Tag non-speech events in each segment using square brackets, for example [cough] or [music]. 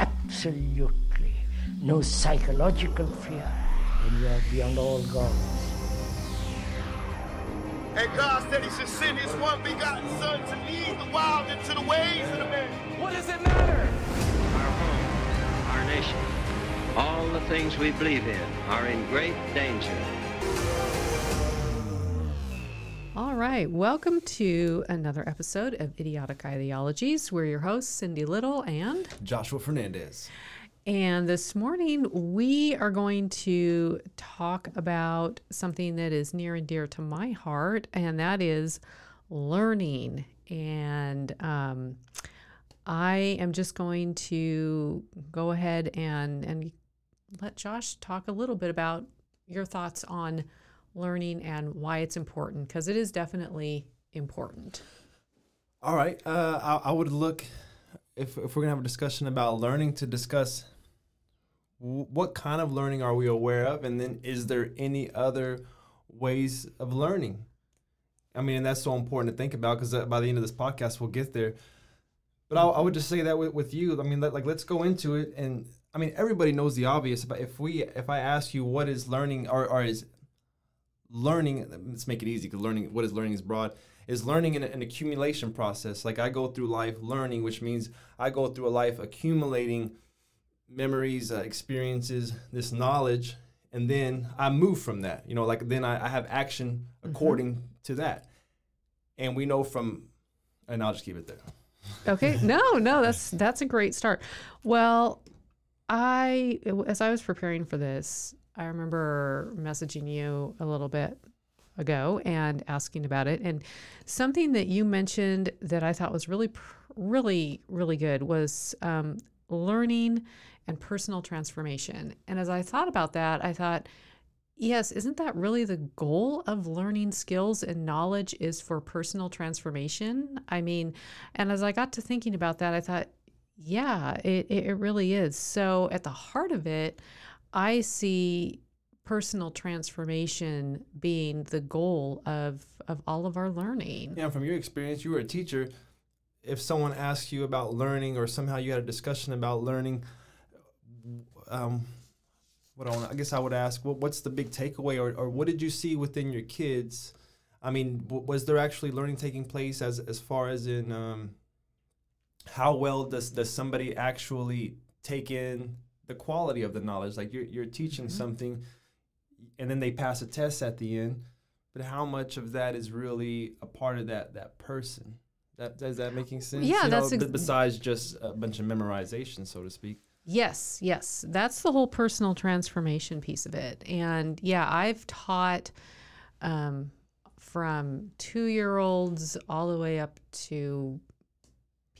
absolutely no psychological fear, and you are beyond all gods. And God said he should send his one begotten son to lead the wild into the ways of the man. What does it matter? Our home, our nation, all the things we believe in are in great danger. All right, welcome to another episode of Idiotic Ideologies. We're your hosts, Cindy Little and Joshua Fernandez. And this morning we are going to talk about something that is near and dear to my heart, and that is learning. And um, I am just going to go ahead and and let Josh talk a little bit about your thoughts on learning and why it's important because it is definitely important. All right. Uh, I, I would look, if, if we're going to have a discussion about learning, to discuss w- what kind of learning are we aware of? And then is there any other ways of learning? I mean, and that's so important to think about because by the end of this podcast, we'll get there. But I, I would just say that with, with you, I mean, let, like, let's go into it. And I mean, everybody knows the obvious. But if we, if I ask you what is learning or, or is learning let's make it easy because learning what is learning is broad is learning an, an accumulation process. Like i go through life learning which means i go through a life accumulating memories uh, experiences this knowledge and then i move from that. You know like then i, I have action according mm-hmm. to that. And we know from and i'll just keep it there. Okay. No no [laughs] that's that's a great start. Well i as i was preparing for this I remember messaging you a little bit ago and asking about it. And something that you mentioned that I thought was really, really, really good was um, learning and personal transformation. And as I thought about that, I thought, yes, isn't that really the goal of learning skills and knowledge is for personal transformation? I mean, and as I got to thinking about that, I thought, yeah, it, it really is. So at the heart of it, I see personal transformation being the goal of of all of our learning. Yeah, from your experience, you were a teacher. If someone asks you about learning, or somehow you had a discussion about learning, um, what I, wanna, I guess I would ask, what, what's the big takeaway, or, or what did you see within your kids? I mean, was there actually learning taking place as as far as in um, how well does does somebody actually take in the quality of the knowledge. Like you're you're teaching mm-hmm. something, and then they pass a test at the end, but how much of that is really a part of that that person? That does that making sense? Yeah, you that's ex- besides just a bunch of memorization, so to speak. Yes, yes, that's the whole personal transformation piece of it. And yeah, I've taught. Um, from two year olds all the way up to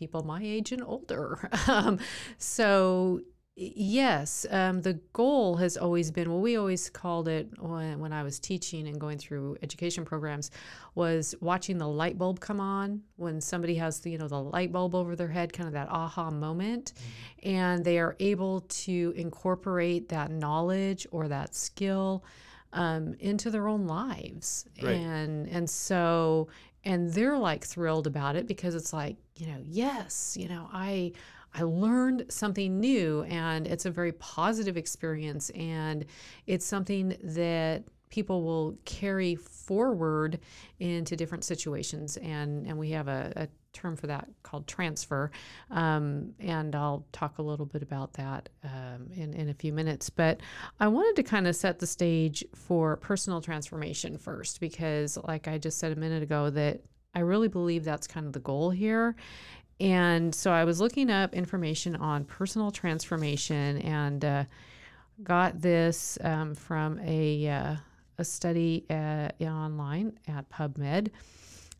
people my age and older. [laughs] um, so Yes, um, the goal has always been well. We always called it when, when I was teaching and going through education programs was watching the light bulb come on when somebody has the you know the light bulb over their head, kind of that aha moment, mm-hmm. and they are able to incorporate that knowledge or that skill um, into their own lives, right. and and so and they're like thrilled about it because it's like you know yes you know I I learned something new and it's a very positive experience and it's something that people will carry forward into different situations and and we have a, a term for that called transfer um, and i'll talk a little bit about that um, in, in a few minutes. But i wanted to kind of set the stage for personal transformation first because like i just said a minute ago that i really believe that's kind of the goal here and so i was looking up information on personal transformation and uh, got this um, from a uh, a study uh, online at PubMed.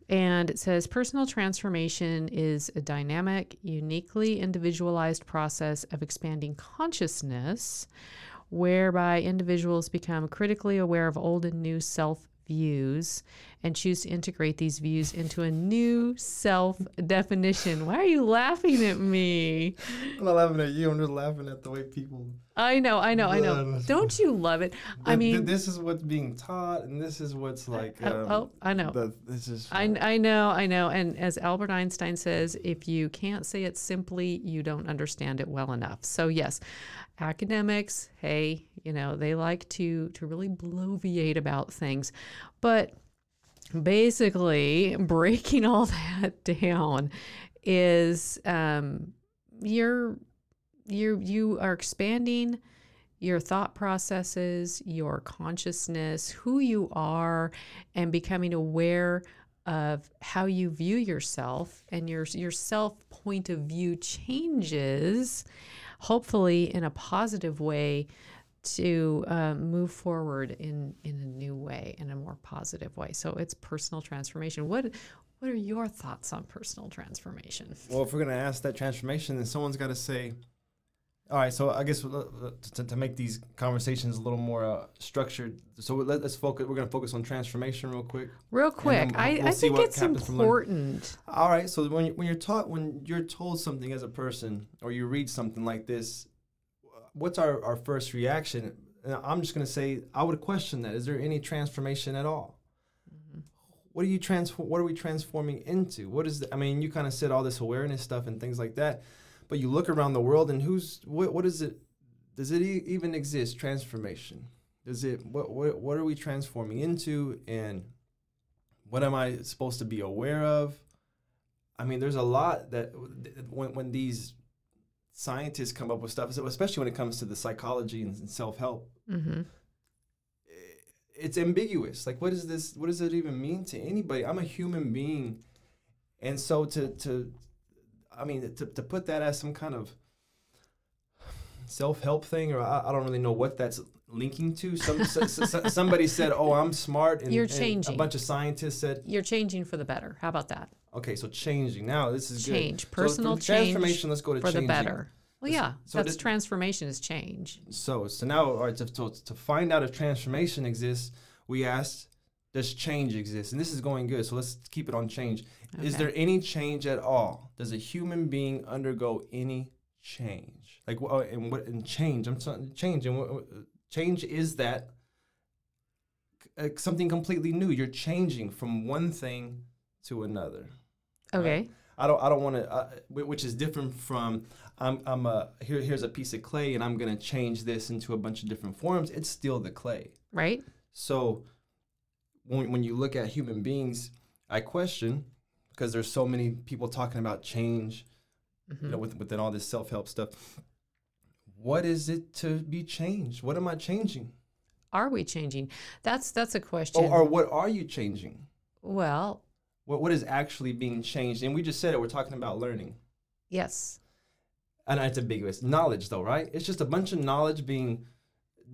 And it says personal transformation is a dynamic, uniquely individualized process of expanding consciousness whereby individuals become critically aware of old and new self views and choose to integrate these views into a new self definition. Why are you laughing at me? I'm not laughing at you. I'm just laughing at the way people. I know, I know, I know. Don't you love it? I mean, this is what's being taught, and this is what's like. Oh, Um, oh, I know. The, this is. I, I know, I know. And as Albert Einstein says, if you can't say it simply, you don't understand it well enough. So, yes, academics, hey, you know, they like to, to really bloviate about things. But basically, [laughs] breaking all that [laughs] down is um, you're, you're, you are expanding your thought processes, your consciousness, who you are, and becoming aware of how you view yourself and your your self point of view changes hopefully in a positive way to um, move forward in in a new way in a more positive way. So it's personal transformation. What what are your thoughts on personal transformation? Well, if we're gonna ask that transformation, then someone's got to say, "All right." So I guess uh, to, to make these conversations a little more uh, structured, so let, us focus. We're gonna focus on transformation real quick. real quick we'll- i, we'll I think it's happens from learning. important All right. So when you, when you're taught when you're told something as a person, or you read something like this, what's our, our first reaction? And I'm just gonna say I would question that. Is there any transformation at all? What are you transform? What are we transforming into? What is? The, I mean, you kind of said all this awareness stuff and things like that, but you look around the world and who's what? What is it? Does it e- even exist? Transformation? Does it? What? What? What are we transforming into? And what am I supposed to be aware of? I mean, there's a lot that when when these scientists come up with stuff, especially when it comes to the psychology and self help, hmm it's ambiguous. Like, what is this? What does it even mean to anybody? I'm a human being, and so to to, I mean, to, to put that as some kind of self help thing, or I, I don't really know what that's linking to. Some somebody said, "Oh, I'm smart," and, You're and changing. A bunch of scientists said, you're changing for the better how about that "Okay, so changing now. This is change good. So personal from change transformation. Let's go to for the better well yeah So that's did- transformation is change So, so now, all right, to, to, to find out if transformation exists, we asked, does change exist? And this is going good. So let's keep it on change. Is there any change at all? Does a human being undergo any change? Like, wha- and what, and change, I'm sorry, change, and what, what- change is that uh, something completely new. You're changing from one thing to another. okay I don't I don't want to, uh, which is different from I'm I'm a here here's a piece of clay and I'm gonna change this into a bunch of different forms. It's still the clay. right So when when you look at human beings, I question because there's so many people talking about change, you know, mm-hmm. with, within all this self help stuff. What is it to be changed? What am I changing? are we changing that's that's a question Or, or what are you changing? well What what is actually being changed? And we just said it. We're talking about learning. yes and it's ambiguous knowledge though right it's just a bunch of knowledge being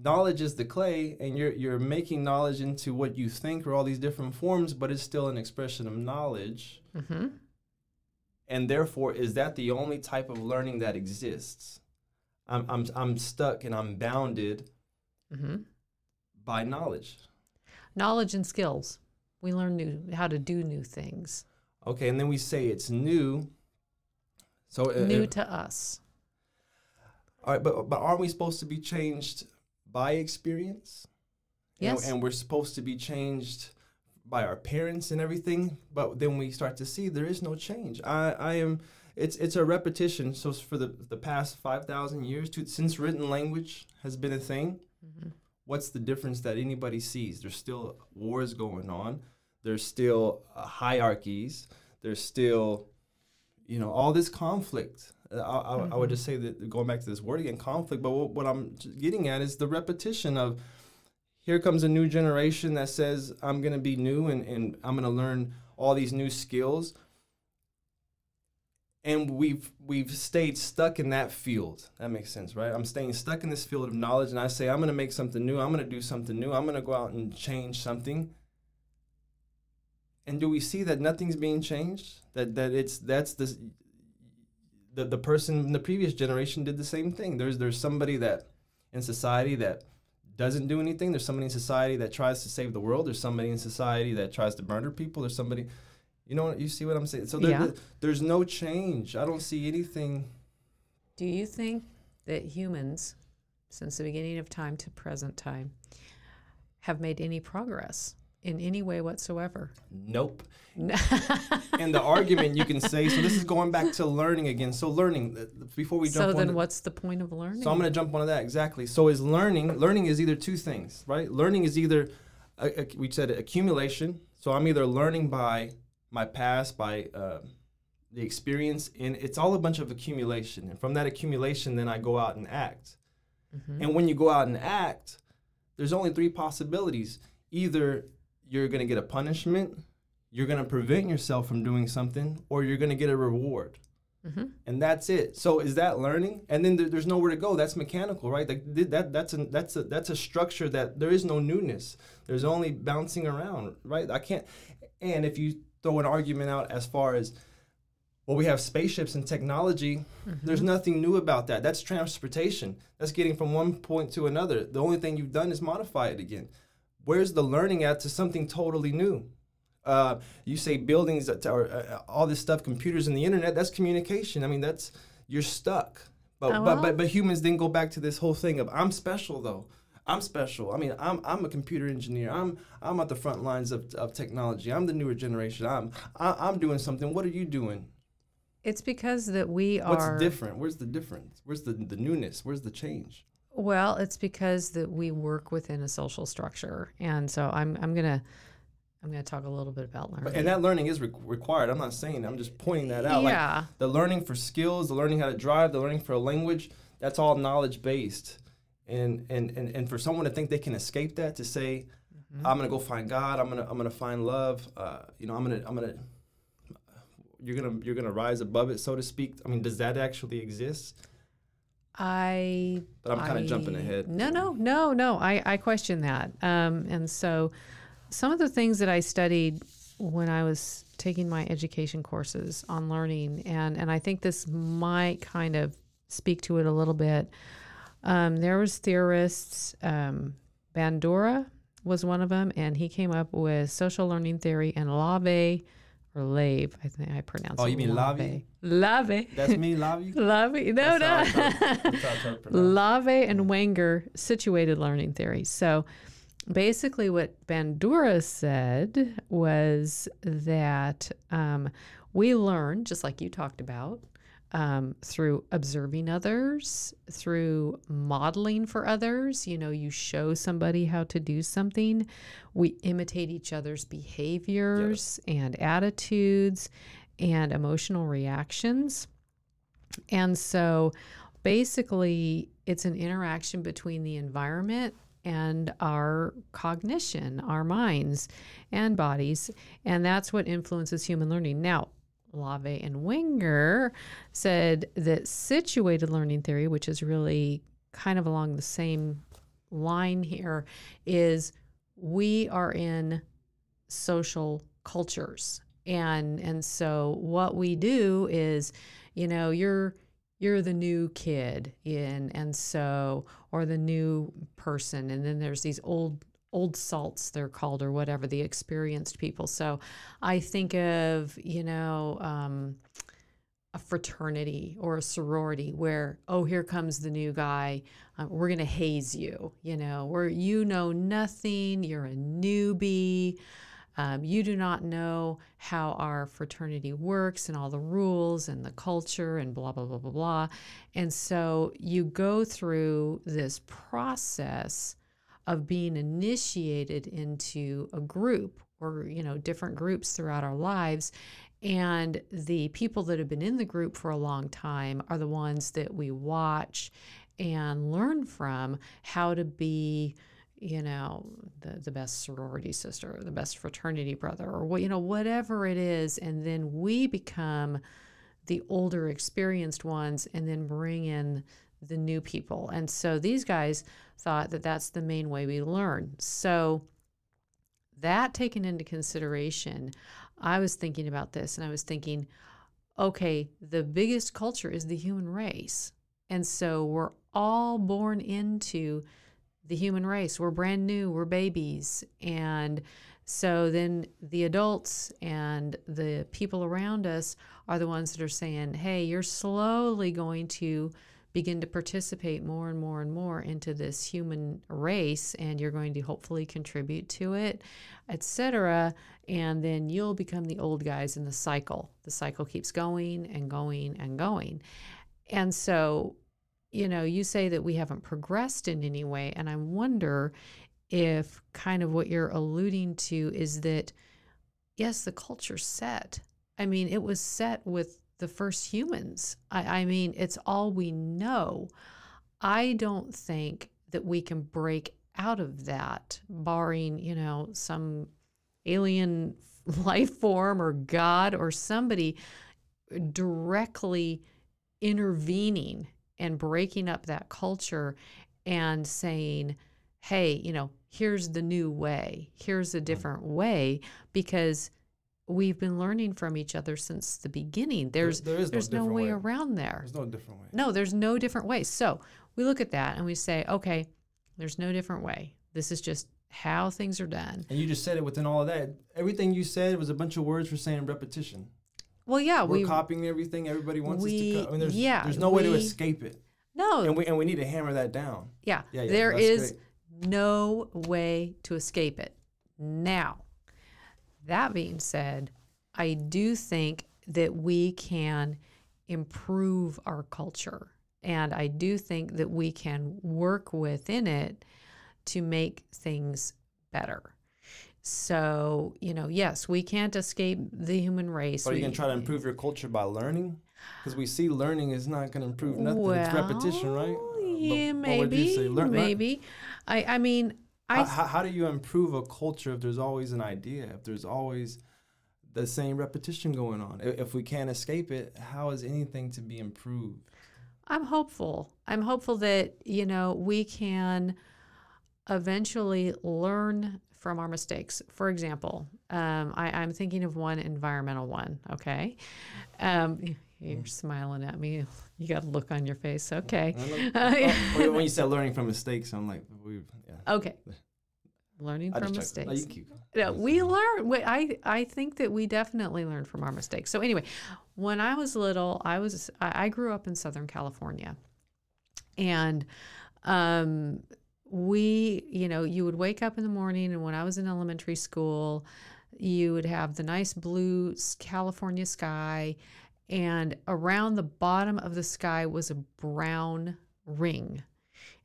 knowledge is the clay and you're you're making knowledge into what you think or all these different forms but it's still an expression of knowledge. Hmm and therefore is that the only type of learning that exists? I'm i'm, I'm stuck and i'm bounded hmm by knowledge. Knowledge and skills. We learn new how to do new things. Okay and then we say it's new. So uh, new uh, to us. all right but but aren't we supposed to be changed by experience And- Yes. And, we're supposed to be changed by our parents and everything, but then we start to see there is no change. I, I am it's it's a repetition. So for the the past five thousand years, to, since written language has been a thing, Mm-hmm. what's the difference that anybody sees? There's still wars going on. There's still uh, hierarchies. There's still, you know, all this conflict. I, I, I would mm-hmm. just say that going back to this word again, conflict. But what, what I'm getting at is the repetition of here comes a new generation that says I'm going to be new and, and I'm going to learn all these new skills and we've we've stayed stuck in that field. That makes sense, right? I'm staying stuck in this field of knowledge, and I say I'm going to make something new. I'm going to do something new. I'm going to go out and change something. And do we see that nothing's being changed? That that it's that's the the the person in the previous generation did the same thing. There's there's somebody that in society that doesn't do anything. There's somebody in society that tries to save the world. There's somebody in society that tries to murder people. There's somebody you know what you see what I'm saying? So there, Yeah. there- there's no change. I don't see anything. Do you think that humans, since the beginning of time to present time, have made any progress in any way whatsoever? Nope. [laughs] and the argument you can say. So this is going back to learning again. So learning. uh, Before we jump so then, the- what's the point of learning? So I'm going to jump onto that exactly. So is learning? Learning is either two things, right? Learning is either a- we said accumulation. So I'm either learning by my past, by uh, the experience, and it's all a bunch of accumulation. And from that accumulation, then I go out and act. And when you go out and act, there's only three possibilities. Either you're going to get a punishment, you're going to prevent yourself from doing something, or you're going to get a reward mm-hmm. and that's it. So is that learning? And then there, there's nowhere to go. That's mechanical, right? Like th- that that's a that's a that's a structure that there is no newness. There's only bouncing around, right? I can't. And if you throw an argument out as far as well, we have spaceships and technology. Mm-hmm. There's nothing new about that. That's transportation. That's getting from one point to another. The only thing you've done is modify it again. Where's the learning at to something totally new? Uh, you say buildings that are uh, all this stuff, computers and the internet. That's communication. I mean, that's you're stuck. But Oh, but well. but but humans then go back to this whole thing of I'm special though. I'm special. I mean, I'm I'm a computer engineer. I'm I'm at the front lines of, of technology. I'm the newer generation. I'm I, I'm doing something. What are you doing? it's because that we are. What's different? Where's the difference? Where's the the newness? Where's the change? Well, it's because that we work within a social structure, and so I'm I'm gonna I'm gonna talk a little bit about learning. And that learning is re- required. I'm not saying. I'm just pointing that out. Yeah. Like the learning for skills, the learning how to drive, the learning for a language. That's all knowledge based. And and and and for someone to think they can escape that, to say, Mm-hmm. I'm gonna go find God. I'm gonna I'm gonna find love. Uh, you know, I'm gonna I'm gonna. You're gonna you're gonna rise above it, so to speak. I mean, does that actually exist? I. But I'm kind of jumping ahead. No, no, no, no. I I question that. Um, and so, some of the things that I studied when I was taking my education courses on learning, and and I think this might kind of speak to it a little bit. Um, there was theorists. Um, Bandura was one of them, and he came up with social learning theory and Lave or Lave. I think I pronounce it. Oh, you mean Lave? Lave. That's me, Lavi. [laughs] Lave. No, That's no. how I try to pronounce. [laughs] Lave and Wenger situated learning theory. So basically, what Bandura said was that um, we learn, just like you talked about, um, through observing others, through modeling for others. You know, you show somebody how to do something. We imitate each other's behaviors and attitudes and emotional reactions. And so basically, it's an interaction between the environment and our cognition, our minds and bodies. And that's what influences human learning. Now, Lave and Wenger said that situated learning theory, which is really kind of along the same line here, is we are in social cultures. And and so what we do is you know you're you're the new kid in and so or the new person. And then there's these old old salts they're called or whatever the experienced people. So i think of you know um, a fraternity or a sorority where oh here comes the new guy uh, we're going to haze you you know where you know nothing you're a newbie um, you do not know how our fraternity works and all the rules and the culture and blah blah blah blah blah. And so you go through this process of being initiated into a group or you know different groups throughout our lives. And the people that have been in the group for a long time are the ones that we watch and learn from how to be you know the, the best sorority sister or the best fraternity brother or what you know whatever it is. And then we become the older experienced ones and then bring in the new people. And so these guys thought that that's the main way we learn so that taken into consideration i was thinking about this and i was thinking okay the biggest culture is the human race and so we're all born into the human race. We're brand new, we're babies. And so then the adults and the people around us are the ones that are saying, hey, you're slowly going to begin to participate more and more and more into this human race and you're going to hopefully contribute to it etc and then you'll become the old guys in the cycle the cycle keeps going and going and going and so you know, you say that we haven't progressed in any way. And I wonder if kind of what you're alluding to is that, yes, the culture set. I mean, it was set with the first humans. I, I mean, it's all we know. I don't think that we can break out of that, barring, you know, some alien [laughs] life form or God or somebody directly intervening and breaking up that culture and saying, hey, you know, here's the new way, here's a mm-hmm. different way, because we've been learning from each other since the beginning. There's there, there is there's no, no way, way, around there. There's no different way. No, there's no different way. So we look at that and we say, okay, there's no different way. This is just how things are done. And you just said it within all of that. Everything you said was a bunch of words for saying repetition. Well, yeah, we're we, copying everything. Everybody wants we, us to. I mean, there's, yeah, there's no we, way to escape it. No, and we and we need to hammer that down. Yeah, yeah, yeah there is great. no way to escape it. Now, that being said, I do think that we can improve our culture, and I do think that we can work within it to make things better. So, you know, yes, we can't escape the human race. But are you going to try to improve your culture by learning? Because we see learning is not going to improve nothing. Well, it's repetition, right? Yeah, but, maybe. Learn, maybe. I, I mean, I. How, how, do you improve a culture if there's always an idea? If there's always the same repetition going on? If we can't escape it, how is anything to be improved? I'm hopeful. I'm hopeful that, you know, we can eventually learn from our mistakes. For example, um, I, am thinking of one environmental one. Okay, um, you're mm. smiling at me. You got a look on your face. Okay. [laughs] when you said learning from mistakes, I'm like. Okay. Learning I from mistakes. No, we learn. I I think that we definitely learn from our mistakes. So anyway, when I was little, I was I, I grew up in Southern California, and um, we, you know, you would wake up in the morning, and when I was in elementary school, you would have the nice blue California sky, and around the bottom of the sky was a brown ring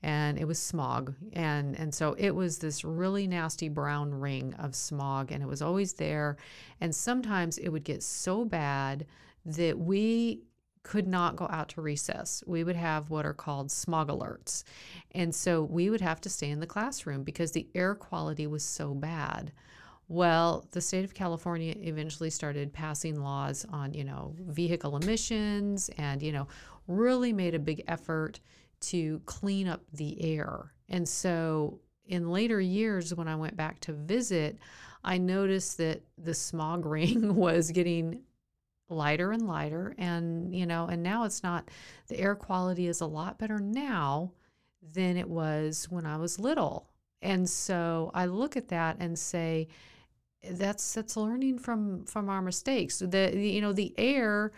and it was smog and and so it was this really nasty brown ring of smog and it was always there and sometimes it would get so bad that we could not go out to recess. We would have what are called smog alerts. And so we would have to stay in the classroom because the air quality was so bad. Well, the state of California eventually started passing laws on, you know, vehicle emissions and, you know, really made a big effort to clean up the air. And so in later years, when I went back to visit, I noticed that the smog ring [laughs] was getting lighter and lighter. And you know and now it's not the air quality is a lot better now than it was when I was little. And so I look at that and say that's that's learning from from our mistakes. The, you know the air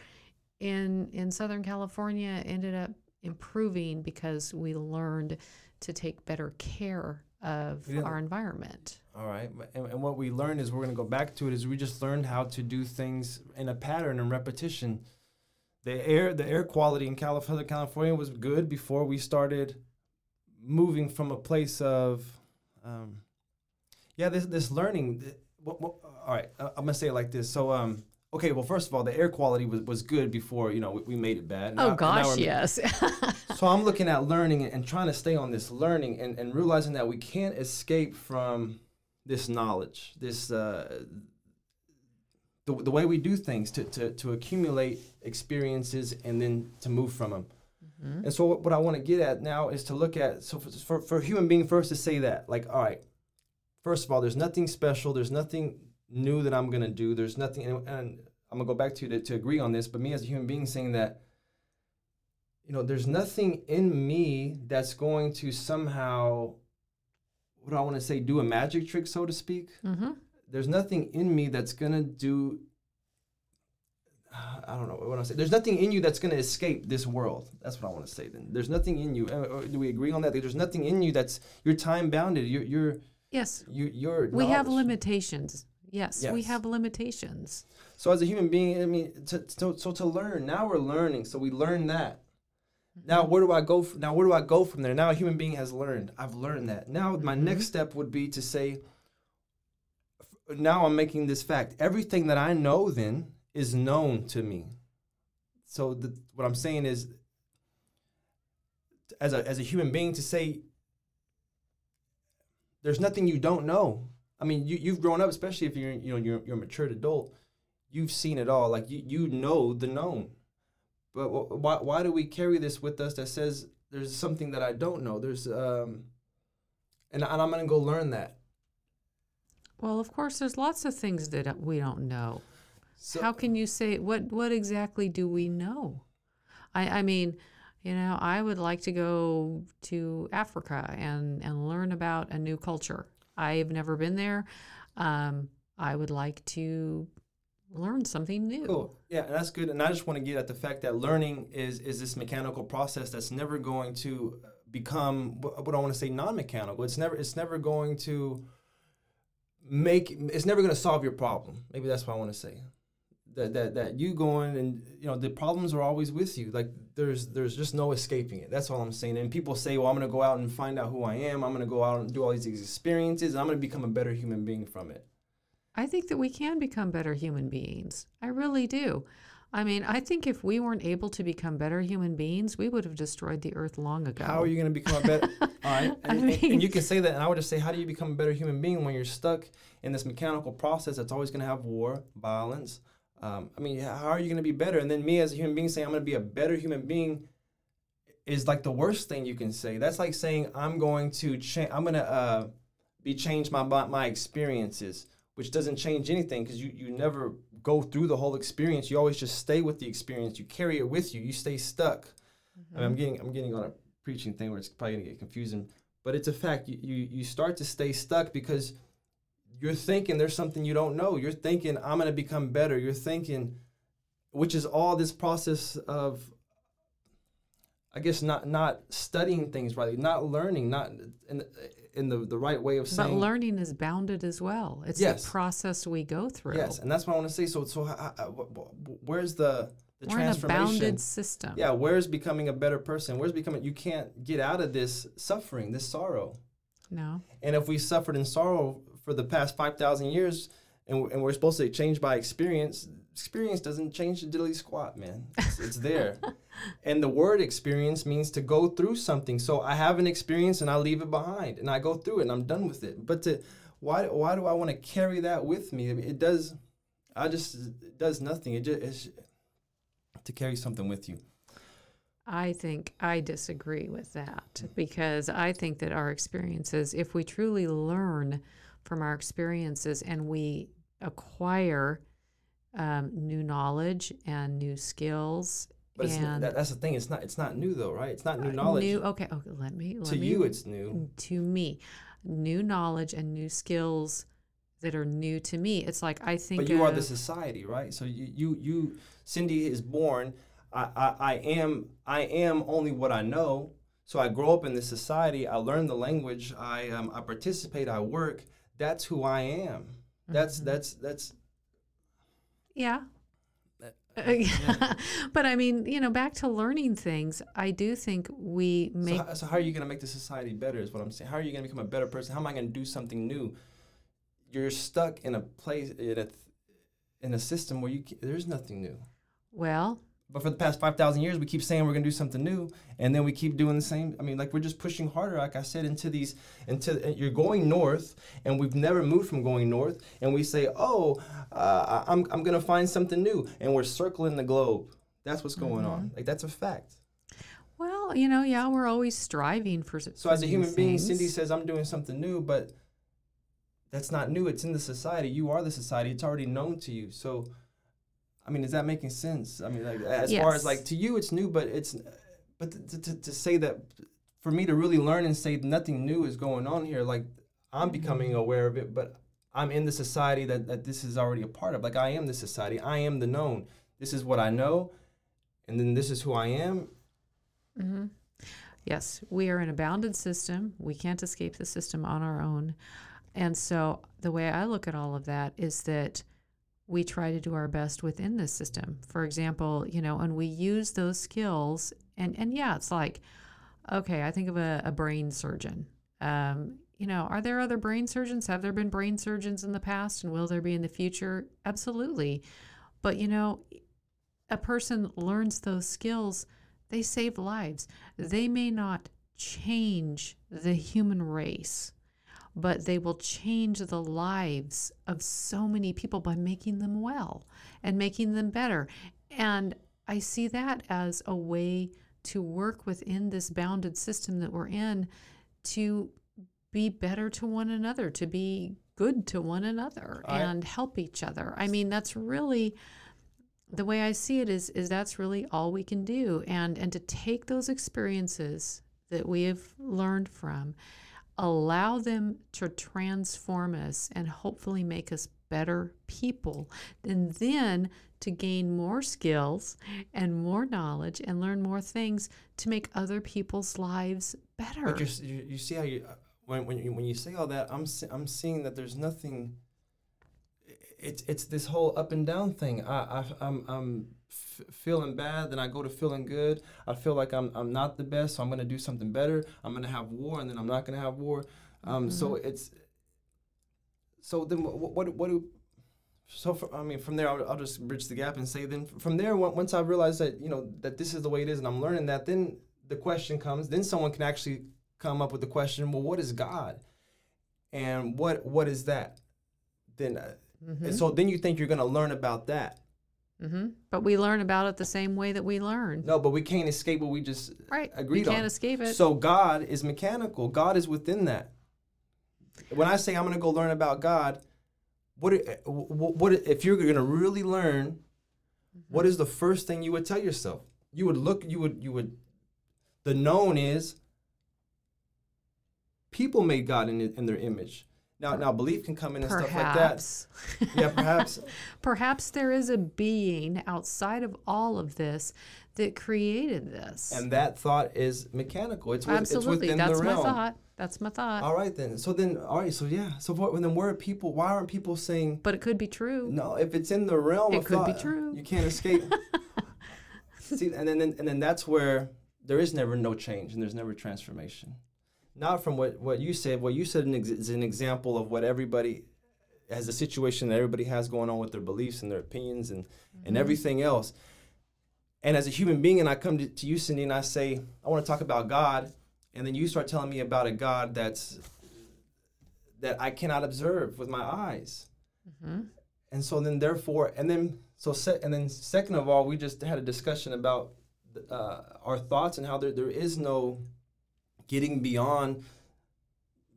in in southern california ended up improving because we learned to take better care of yeah. our environment. All right. And, and, what we learned is we're going to go back to it is we just learned how to do things in a pattern and repetition. The air the air quality in California, California was good before we started moving from a place of Um, yeah, this this learning. th- wh- wh- all right, I- I'm gonna say it like this. So, um, okay, well, first of all, the air quality was, was good before you know we, we made it bad. Now- Oh gosh, yes. [laughs] So I'm looking at learning and, and trying to stay on this learning and, and realizing that we can't escape from this knowledge, this uh, the, the way we do things to, to, to accumulate experiences and then to move from them. And so what, what I want to get at now is to look at so for, for for a human being first to say that like all right, first of all, there's nothing special, there's nothing new that I'm gonna do, there's nothing, and, and I'm gonna go back to to, to agree on this. But me as a human being saying that you know, there's nothing in me that's going to somehow, what do I want to say, do a magic trick, so to speak. hmm There's nothing in me that's going to do, [sighs] I don't know what I say. There's nothing in you that's going to escape this world. That's what I want to say then. There's nothing in you. uh, uh, Do we agree on that? There's nothing in you that's, you're time bounded. You're, you're, Yes, you, you're, we have limitations. Yes, we have limitations. So as a human being, I mean, to, so, so to learn, now we're learning. So we learn that. Mm-hmm. Now where do I go? From, now where do I go from there? Now a human being has learned. I've learned that. Now my mm-hmm. next step would be to say. Now I'm making this fact. Everything that I know then is known to me. So the, what I'm saying is, as a as a human being, to say. There's nothing you don't know. I mean, you you've grown up, especially if you're you know you're you're a matured adult. You've seen it all. Like you you know the known. But wh- why why do we carry this with us that says there's something that I don't know? There's um, and, and I'm gonna go learn that. Well, of course, there's lots of things that we don't know. So, How can you say what? What exactly do we know? I, I mean, you know, I would like to go to Africa and and learn about a new culture. I've never been there. Um, I would like to learn something new. Cool. Yeah, that's good. And I just want to get at the fact that learning is is this mechanical process that's never going to become what I want to say non-mechanical. It's never it's never going to make it's never going to solve your problem. Maybe that's what I want to say. That, that that you going and you know the problems are always with you. Like there's there's just no escaping it. That's all I'm saying. And people say, well, I'm going to go out and find out who I am. I'm going to go out and do all these experiences. And I'm going to become a better human being from it. I think that we can become better human beings. I really do. I mean, I think if we weren't able to become better human beings, we would have destroyed the earth long ago. How are you going to become a better? [laughs] all right, I and, and- and you can say that, and I would just say, how do you become a better human being when you're stuck in this mechanical process that's always going to have war, violence? Um, I mean, how are you going to be better? And then me as a human being saying I'm going to be a better human being is like the worst thing you can say. That's like saying I'm going to change. I'm going to uh, be changed my my experiences, which doesn't change anything because you you never go through the whole experience. You always just stay with the experience. You carry it with you. You stay stuck. I mean, I'm getting I'm getting on a preaching thing where it's probably gonna get confusing, but it's a fact. You, you you start to stay stuck because you're thinking there's something you don't know. You're thinking I'm gonna become better. You're thinking, which is all this process of, I guess not not studying things right, not learning, not in in the the right way of saying. but learning is bounded as well. It's Yes. the process we go through. Yes, and that's what I want to say. So so wh- wh- where's the the We're in a transformation? bounded system. Yeah, where's becoming a better person? Where's becoming? You can't get out of this suffering, this sorrow. No. And if we suffered in sorrow for the past 5,000 years and, and we're supposed to change by experience, experience doesn't change the diddly squat, man. It's, it's there. [laughs] and the word experience means to go through something. So I have an experience and I leave it behind and I go through it and I'm done with it. But to why, why do I want to carry that with me? I mean, it does, I just, it does nothing. It just, it's to carry something with you. I think I disagree with that because I think that our experiences, if we truly learn from our experiences and we acquire um, new knowledge and new skills, But it's, and that, that's the thing. It's not, it's not new though, right? It's not new uh, knowledge. New, okay, okay, let me. Let to me, you, it's new. to me, new knowledge and new skills that are new to me. It's like I think. But you are the society, right? So you, you, you Cindy is born. I, I, I am, I am only what I know. So I grow up in this society. I learn the language. I, um, I participate. I work. That's who I am. That's, Mm-hmm. that's, that's. Yeah. [laughs] but I mean, you know, back to learning things, I do think we make. So, how, so how are you going to make the society better? Is what I'm saying. How are you going to become a better person? How am I going to do something new? You're stuck in a place in a in a system where you there's nothing new. well, But for the past five thousand years, we keep saying we're going to do something new, and then we keep doing the same. I mean, like we're just pushing harder. Like I said, into these into you're going north, and we've never moved from going north, and we say, oh, uh, I'm I'm going to find something new, and we're circling the globe. That's what's going on. Like that's a fact. well, you know, yeah, we're always striving for. So as a human being, Cindy says I'm doing something new, but that's not new. It's in the society. You are the society. It's already known to you. So, I mean, is that making sense? I mean, like as far as like to you, it's new, but it's but to, to, to say that for me to really learn and say nothing new is going on here, like I'm becoming aware of it, but I'm in the society that, that this is already a part of. Like I am the society. I am the known. This is what I know, and then this is who I am. Mm-hmm. Yes, we are in a bounded system. We can't escape the system on our own. And so the way I look at all of that is that we try to do our best within this system. For example, you know, and we use those skills and and yeah, it's like okay, I think of a, a brain surgeon. Um, you know, are there other brain surgeons? Have there been brain surgeons in the past and will there be in the future? Absolutely. But you know, a person learns those skills, they save lives. They may not change the human race, but they will change the lives of so many people by making them well and making them better. And I see that as a way to work within this bounded system that we're in to be better to one another, to be good to one another I- and help each other. I mean, that's really the way I see it is is that's really all we can do and and to take those experiences that we have learned from allow them to transform us and hopefully make us better people and then to gain more skills and more knowledge and learn more things to make other people's lives better But you, you see how you uh, when when you, when you say all that, I'm I'm seeing that there's nothing. It's it's this whole up and down thing. I, I I'm I'm f- feeling bad, then I go to feeling good. I feel like I'm I'm not the best, so I'm gonna do something better. I'm gonna have war, and then I'm not gonna have war. Um, so it's. So then what what, what do. So for, I mean, from there, I'll, I'll just bridge the gap and say, then from there, once I realize that you know that this is the way it is, and I'm learning that, then the question comes. Then someone can actually come up with the question, well, what is God, and what what is that? Then, uh, and so then you think you're going to learn about that. Hmm but we learn about it the same way that we learn No, but we can't escape what we just right agreed we can't on. escape it So God is mechanical. God is within that. When I say I'm going to go learn about God, what i- wh- what if you're going to really learn? What is the first thing you would tell yourself? You would look. You would. You would. The known is. People made God in, in their image. Now, now belief can come in and stuff like that. Yeah, perhaps. [laughs] perhaps there is a being outside of all of this that created this and that thought is mechanical. It's, with, it's absolutely within that's the my realm. thought that's my thought All right then. So then, all right. So yeah. So what, then, where are people? Why aren't people saying but it could be true no? If it's in the realm It of could be true. You can't escape. [laughs] See, and then and then that's where there is never no change and there's never transformation. Not from what what you said. What you said is an example of what everybody has a situation that everybody has going on with their beliefs and their opinions and Mm-hmm. and everything else. And as a human being, and I come to, to you, Cindy, and I say, I want to talk about God, and then you start telling me about a God that's that I cannot observe with my eyes. And so then, therefore, and then so se- and then second of all, we just had a discussion about uh, our thoughts and how there, there is no getting beyond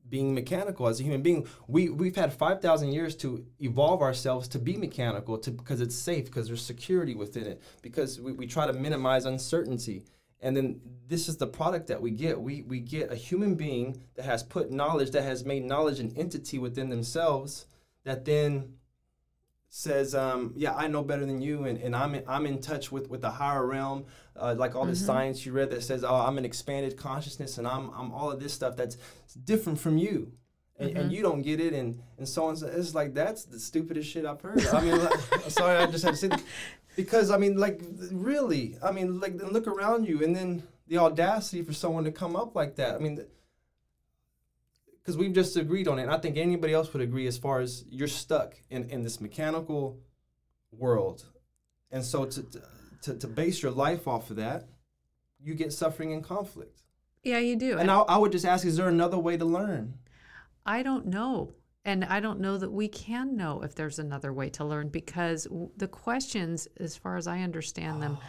being mechanical as a human being. We we've had five thousand years to evolve ourselves to be mechanical, to because it's safe, because there's security within it, because we, we try to minimize uncertainty. And then this is the product that we get. We we get a human being that has put knowledge, that has made knowledge an entity within themselves, that then says, um, "Yeah, I know better than you, and, and I'm in, I'm in touch with with the higher realm, uh, like all this science you read that says, oh, I'm an expanded consciousness, and I'm I'm all of this stuff that's different from you." And, and you don't get it, and and so on. So it's like that's the stupidest shit I've heard. I mean, like, [laughs] sorry, I just had to say. That. Because I mean, like, really, I mean, like, look around you, and then the audacity for someone to come up like that. I mean, because we've just agreed on it. And I think anybody else would agree as far as you're stuck in, in this mechanical world. And so to, to, to base your life off of that, you get suffering and conflict. Yeah, you do. And I, I would just ask, is there another way to learn? I don't know. And I don't know that we can know if there's another way to learn because w- the questions, as far as I understand them, oh.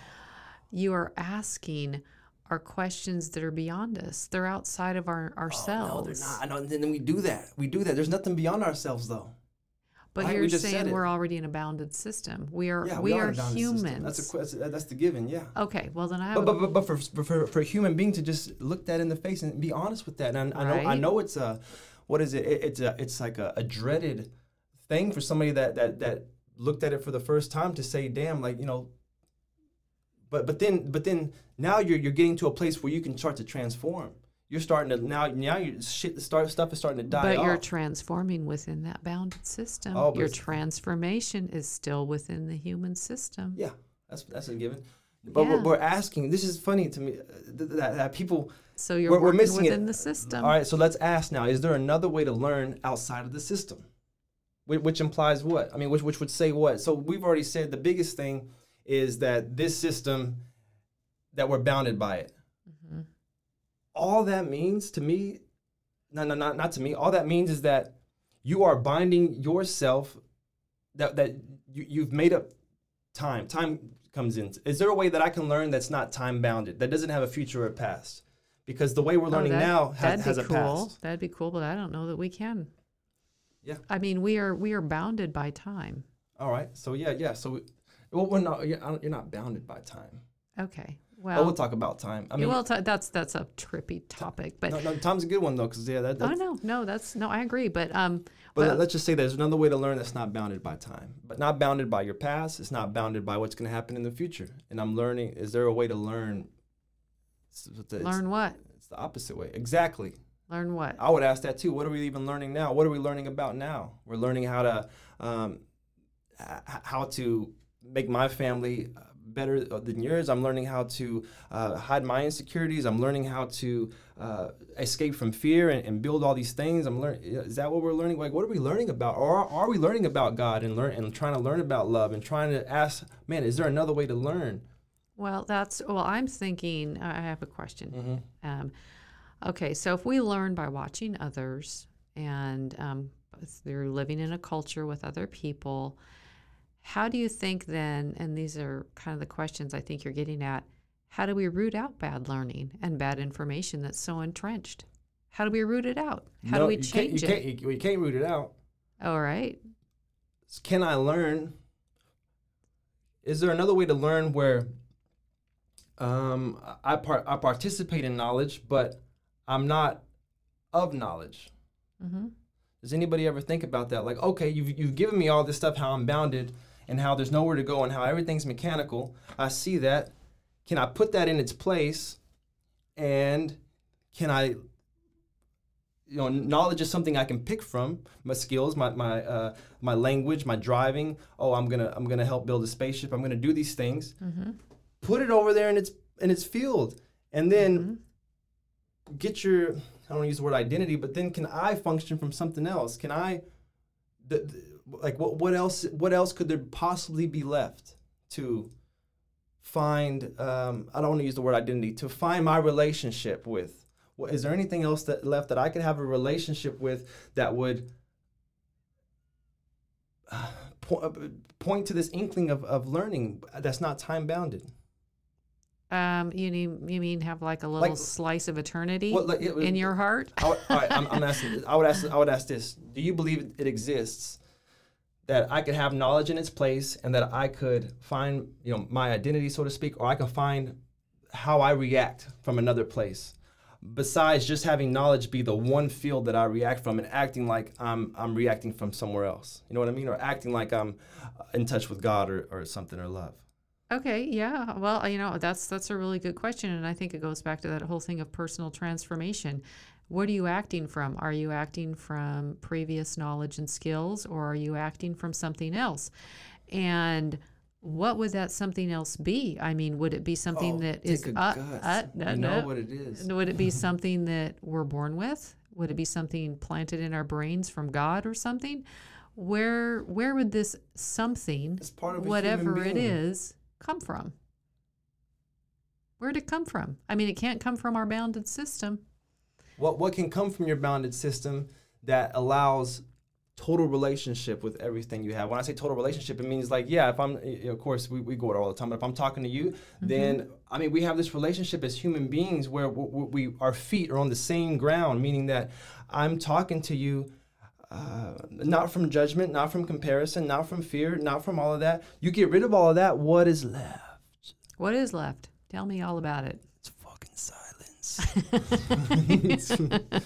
you are asking are questions that are beyond us. They're outside of our ourselves. Oh, no, they're not. I know, and then we do that. We do that. There's nothing beyond ourselves, though. But Right, you're saying we're already in a bounded system. We are Yeah, we, are, in a bounded humans. That's a que- that's the given. Yeah. okay, well then I have But, but, but, but for, for- for, a human being to just look that in the face and be honest with that, and I, I know I know it's a, what is it? it it's a it's like a, a dreaded thing for somebody that that that looked at it for the first time to say, damn, like you know. But but then but then now you're you're getting to a place where you can start to transform. You're starting to now now you shit start stuff is starting to die but off. you're transforming within that bounded system. Oh, Your transformation is still within the human system. Yeah, that's that's a given. But Yeah. we're, we're asking. This is funny to me uh, th- that, that people. So you're we're, we're missing within it. the system. All right, so let's ask now: Is there another way to learn outside of the system? Which, which implies what? I mean, which which would say what? So we've already said the biggest thing is that this system that we're bounded by it. Mm-hmm. All that means to me, no, no, not not to me. All that means is that you are binding yourself. That that you, you've made up time. Time comes in. Is there a way that I can learn that's not time bounded? That doesn't have a future or a past? Because the way we're Oh, learning that- now has, that'd has be a cool. past. That'd be cool, but I don't know that we can. Yeah. I mean, we are we are bounded by time. All right. So yeah, yeah. So well, we're not. You're, not bounded by time. Okay. But Well, we'll talk about time. I mean, well, t- that's that's a trippy topic, but no, no, time's a good one though, because yeah, that. oh That's, no, no, that's no, I agree, but um, But well, let's just say there's another way to learn that's not bounded by time, but not bounded by your past. It's not bounded by what's going to happen in the future. And I'm learning. Is there a way to learn? Learn what? It's the opposite way. Exactly. Learn what? I would ask that too. What are we even learning now? What are we learning about now? We're learning how to, um, how to make my family uh, better than yours. I'm learning how to uh, hide my insecurities. I'm learning how to uh, escape from fear and, and build all these things. I'm learning. Is that what we're learning? Like, what are we learning about? Or are, are we learning about God and learn and trying to learn about love and trying to ask, man, is there another way to learn? Well, that's well. I'm thinking. I have a question. Mm-hmm. Um, okay, so if we learn by watching others and um, through living in a culture with other people, how do you think then? And these are kind of the questions I think you're getting at. How do we root out bad learning and bad information that's so entrenched? How do we root it out? How No, do we you can't- change you it? Can't, you, you can't root it out. All right. can I learn? Is there another way to learn where um, I, par- I participate in knowledge, but I'm not of knowledge? Mm-hmm. Does anybody ever think about that? Like, okay, you've, you've given me all this stuff, how I'm bounded, and how there's nowhere to go, and how everything's mechanical. I see that. Can I put that in its place? And can I you know, knowledge is something I can pick from. My skills, my my uh, my language, my driving. Oh, I'm gonna I'm gonna help build a spaceship. I'm gonna do these things. Mm-hmm. Put it over there in its in its field, and then get your I don't use the word identity, but then can I function from something else? Can I, the, the- like what what else what else could there possibly be left to find? Um, I don't want to use the word identity to find my relationship with. What, is there anything else that left that I could have a relationship with that would [sighs] uh, po- point to this inkling of, of learning that's not time bounded? Um, you need you mean have like a little Like- slice of eternity What, like, it- in your heart? I all right, I'm, I'm [laughs] asking. I would ask. I would ask this: Do you believe it exists that I could have knowledge in its place, and that I could find, you know, my identity, so to speak, or I could find how I react from another place, besides just having knowledge be the one field that I react from, and acting like I'm I'm reacting from somewhere else. You know what I mean? Or acting like I'm in touch with God or, or something or love. Okay, yeah. Well, you know, that's that's a really good question and I think it goes back to that whole thing of personal transformation. What are you acting from? Are you acting from previous knowledge and skills or are you acting from something else? And what would that something else be? I mean, would it be something Oh, that a uh, uh, no, You know no. what it is. Would it be [laughs] something that we're born with? Would it be something planted in our brains from God or something? Where where would this something, whatever it is, come from? Where'd it come from? I mean, it can't come from our bounded system. What what can come from your bounded system that allows total relationship with everything you have? When I say total relationship, it means like yeah, if I'm y- of course we, we go it all the time, but if I'm talking to you, then I mean we have this relationship as human beings where we, we our feet are on the same ground, meaning that I'm talking to you. Uh, not from judgment, not from comparison, not from fear, not from all of that. You get rid of all of that. What is left? What is left? Tell me all about it. It's silence. it's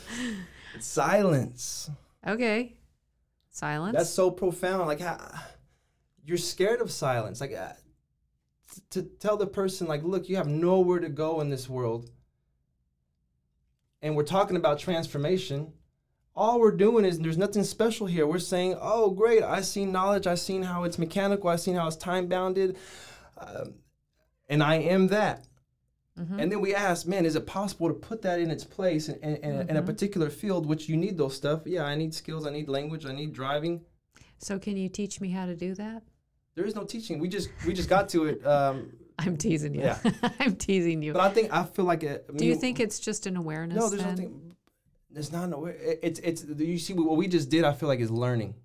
[laughs] silence. Okay. Silence. That's so profound. Like, ha- you're scared of silence. Like, uh, t- to tell the person, like, look, you have nowhere to go in this world. And we're talking about transformation. All we're doing is there's nothing special here. We're saying, oh, great, I seen knowledge. I seen how it's mechanical. I seen how it's time bounded. Um, and I am that. And then we ask, man, is it possible to put that in its place in, in, in, in a particular field, which you need those stuff? Yeah, I need skills, I need language, I need driving. so can you teach me how to do that? There is no teaching. We just we just got to it. Um, [laughs] I'm teasing you. Yeah. [laughs] I'm teasing you. but I think I feel like it. I do you think it's just an awareness? no? There's then? nothing. There's not no. it- It's it's you see what we just did. I feel like is learning.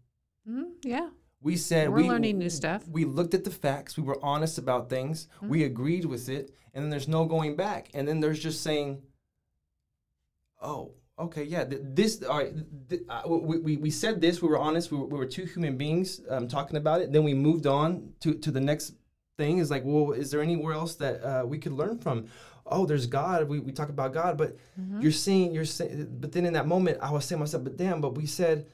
Mhm, yeah. We said We're we, learning new stuff. We looked at the facts. We were honest about things. We Mm-hmm. agreed with it, and then there's no going back. And then there's just saying, "Oh, okay, yeah, th- this. All right, th- uh, we, we we said this. We were honest. We were, we were two human beings um, talking about it. Then we moved on to to the next thing. Is like, well, is there anywhere else that uh, we could learn from? Oh, there's God. We, we talk about God, but Mm-hmm. you're seeing, you're saying, but then in that moment, I was saying to myself, but damn, but we said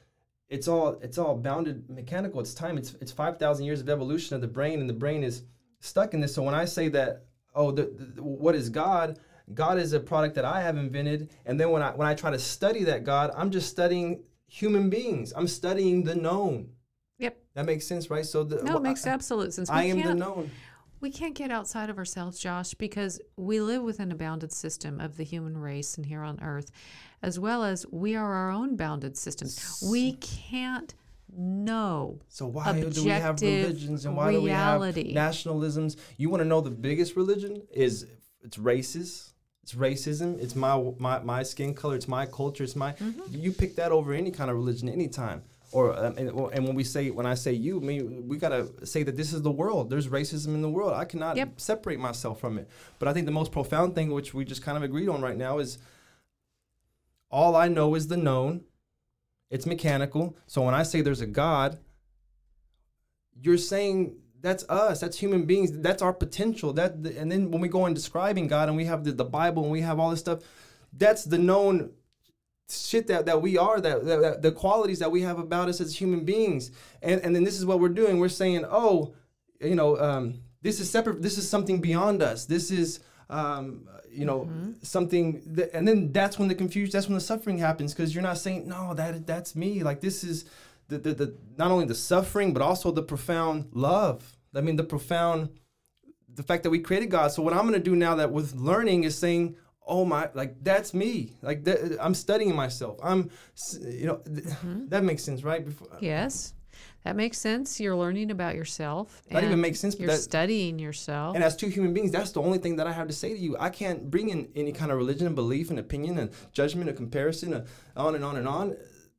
it's all it's all bounded mechanical. It's time. It's it's five thousand years of evolution of the brain, and the brain is stuck in this. So when I say that, oh, the, the, what is God? God is a product that I have invented, and then when I when I try to study that God, I'm just studying human beings. I'm studying the known. Yep. That makes sense, right? So the, No, it makes I, absolute sense. We I am the known. We can't get outside of ourselves, Josh, because we live within a bounded system of the human race and here on earth, as well as we are our own bounded systems. We can't know. So why do we have religions and why reality. do we have nationalisms? You want to know the biggest religion is it's races. It's racism. It's my my my skin color. It's my culture. It's my. Mm-hmm. You pick that over any kind of religion anytime. Or um, and, or- and when we say when I say you, I mean we gotta say that this is the world. There's racism in the world. I cannot Yep. separate myself from it. But I think the most profound thing, which we just kind of agreed on right now, is all I know is the known. It's mechanical. So when I say there's a God, you're saying that's us. That's human beings. That's our potential. That and then when we go on describing God and we have the, the Bible and we have all this stuff, that's the known shit that, that we are, that, that, the qualities that we have about us as human beings. And and then this is what we're doing. We're saying, oh, you know, um, this is separate. This is something beyond us. This is um, you know something that, and then that's when the confusion that's when the suffering happens because you're not saying no that that's me. Like this is the, the, the not only the suffering but also the profound love. I mean the profound the fact that we created god. So what i'm going to do now that with learning is saying oh my like that's me. Like that, i'm studying myself. I'm you know th- that makes sense right? Before, Yes, that makes sense. You're learning about yourself. That even makes sense, but You're studying yourself. And as two human beings, that's the only thing that I have to say to you. I can't bring in any kind of religion and belief and opinion and judgment and comparison and on and on and on,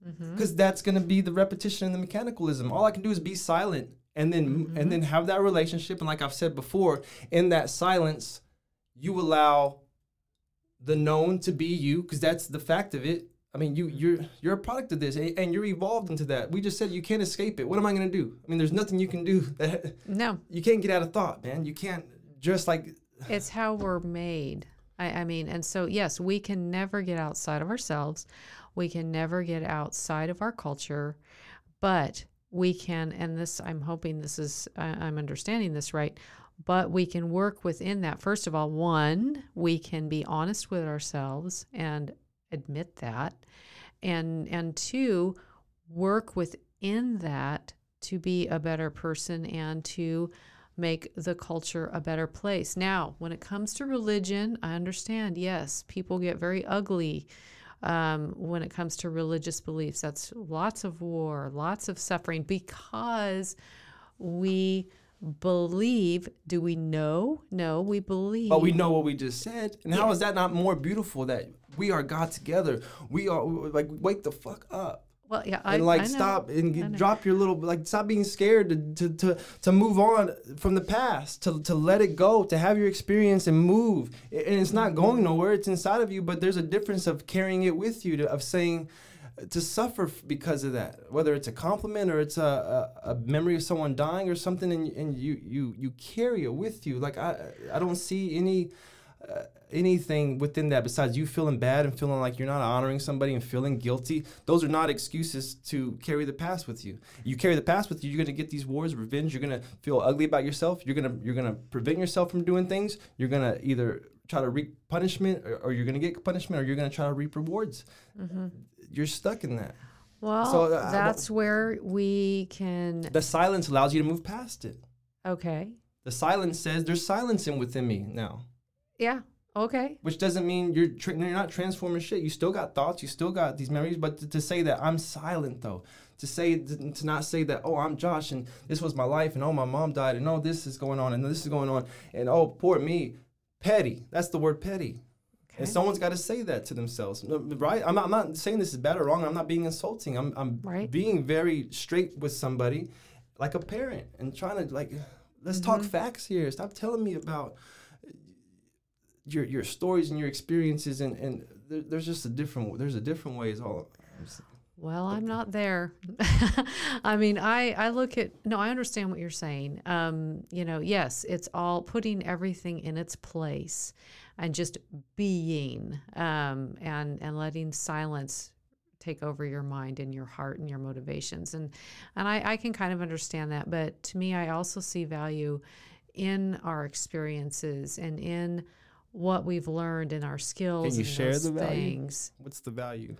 mm-hmm. because that's going to be the repetition and the mechanicalism. All I can do is be silent and then mm-hmm. and then have that relationship. And like I've said before, in that silence, you allow the known to be you, because that's the fact of it. I mean, you you're you're a product of this, and, and you're evolved into that. We just said you can't escape it. What am I going to do? I mean, there's nothing you can do. That, [laughs] no, you can't get out of thought, man. You can't just like [sighs] it's how we're made. I, I mean, and so yes, we can never get outside of ourselves. We can never get outside of our culture, but we can. And this, I'm hoping this is, I, I'm understanding this right. But we can work within that. First of all, one, we can be honest with ourselves and admit that, and and two, work within that to be a better person and to make the culture a better place. Now, when it comes to religion, I understand, yes, people get very ugly um, when it comes to religious beliefs. That's lots of war, lots of suffering because we believe. Do we know? No, we believe. But we know what we just said. And how is that not more beautiful that we are God together? We are like wake the fuck up. Well, yeah, I and like I stop and get, drop your little like stop being scared to, to to to move on from the past to to let it go to have your experience and move and it's not going nowhere it's inside of you but there's a difference of carrying it with you to, of saying to suffer because of that whether it's a compliment or it's a, a, a memory of someone dying or something and, and you you you carry it with you. Like I I don't see any uh, anything within that besides you feeling bad and feeling like you're not honoring somebody and feeling guilty. Those are not excuses to carry the past with you. You carry the past with you. You're to get these wars revenge. You're to feel ugly about yourself. You're to you're to prevent yourself from doing things. You're to either try to reap punishment or, or you're going to get punishment or you're going to try to reap rewards you're stuck in that Well, So, uh, I that's where we can. the silence allows you to move past it Okay. the silence says there's silence in within me now Yeah. Okay. which doesn't mean you're tra- you're not transforming shit. You still got thoughts, you still got these memories, but to, to say that I'm silent though, to say to, to not say that oh I'm Josh and this was my life and oh my mom died and oh this is going on and this is going on and oh poor me, petty. That's the word petty. And someone's got to say that to themselves, right? I'm not, I'm not saying this is bad or wrong. I'm not being insulting. I'm, I'm Right. being very straight with somebody, like a parent, and trying to like, let's talk Mm-hmm. facts here. Stop telling me about your your stories and your experiences and and there, there's just a different there's a different way is all I'm. Well, I'm not there. [laughs] I mean, I I look at no, I understand what you're saying. Um, you know, yes, it's all putting everything in its place and just being um, and and letting silence take over your mind and your heart and your motivations and and I, I can kind of understand that but to me I also see value in our experiences and in what we've learned and our skills can you and share the value? things what's the value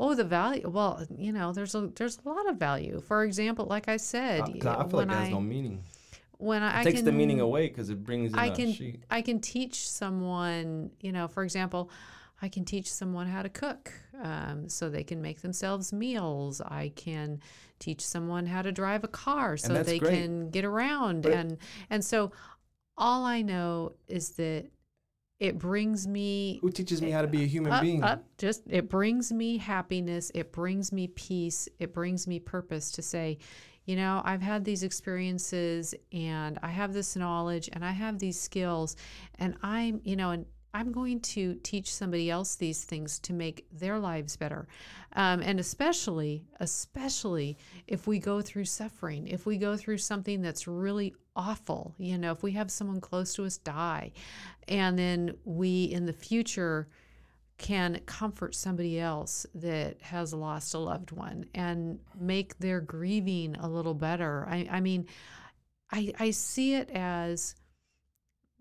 Oh, the value. Well, you know, there's a there's a lot of value. For example, like I said, I, I feel like that has no meaning when I, it I takes can, the meaning away because it brings in I can sheet I can teach someone. You know, for example, I can teach someone how to cook, um, so they can make themselves meals. I can teach someone how to drive a car, so they great. can get around. But and and so, all I know is that it brings me who teaches me how to be a human up, being up, just it brings me happiness it brings me peace it brings me purpose to say you know i've had these experiences and i have this knowledge and i have these skills and i'm you know and i'm going to teach somebody else these things to make their lives better. Um, and especially especially if we go through suffering if we go through something that's really awful you know if we have someone close to us die and then we in the future can comfort somebody else that has lost a loved one and make their grieving a little better. I, I mean, I, I see it as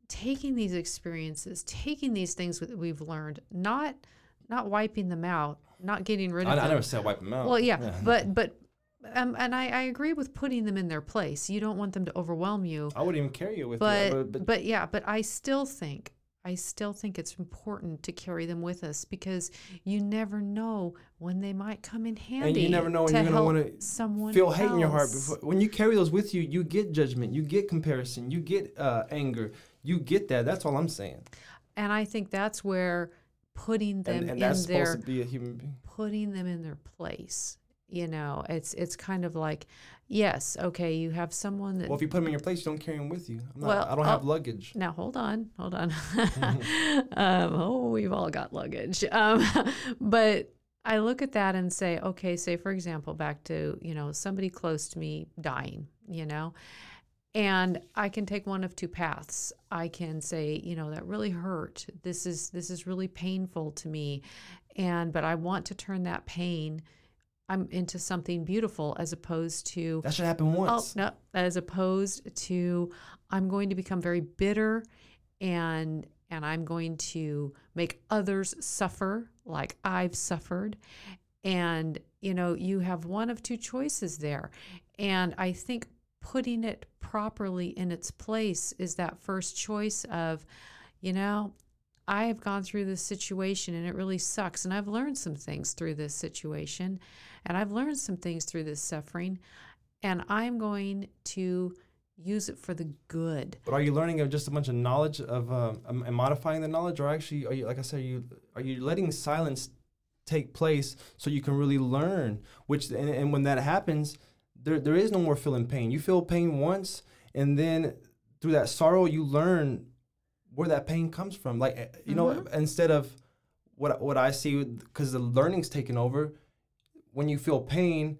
taking these experiences, taking these things that we've learned, not not wiping them out, not getting rid of I, them. I never said wipe them out Well, yeah, [laughs] but but um, and I, I agree with putting them in their place. You don't want them to overwhelm you I wouldn't even carry it with but, me but but, yeah but i still think i still think it's important to carry them with us because you never know when they might come in handy and you never know when you're gonna want to someone feel hate in your heart before, when you carry those with you you get judgment you get comparison you get uh, anger you get that that's all i'm saying. And i think that's where putting them and, and in that's their supposed to be a human being. putting them in their place you know it's it's kind of like yes okay you have someone that well if you put them in your place you don't carry them with you I'm not, Well, i don't have oh, luggage Now hold on, hold on. [laughs] [laughs] um, oh, we've all got luggage. Um, [laughs] but I look at that and say, okay, say for example, back to you know somebody close to me dying, you know, and I can take one of two paths. I can say, you know, that really hurt. This is this is really painful to me, and but I want to turn that pain. I'm into something beautiful as opposed to that should happen once. Oh no! As opposed to, I'm going to become very bitter, and and I'm going to make others suffer like I've suffered, and you know you have one of two choices there, and I think putting it properly in its place is that first choice of, you know, I have gone through this situation and it really sucks. And I've learned some things through this situation and I've learned some things through this suffering. And I'm going to use it for the good. But are you learning of just a bunch of knowledge of um, and modifying the knowledge, or actually, are you like I said, are you are you letting silence take place so you can really learn? Which and, and when that happens, there there is no more feeling pain. You feel pain once, and then through that sorrow, you learn where that pain comes from. Like eh, you know, instead of what what I see, because the learning's taken over. When you feel pain,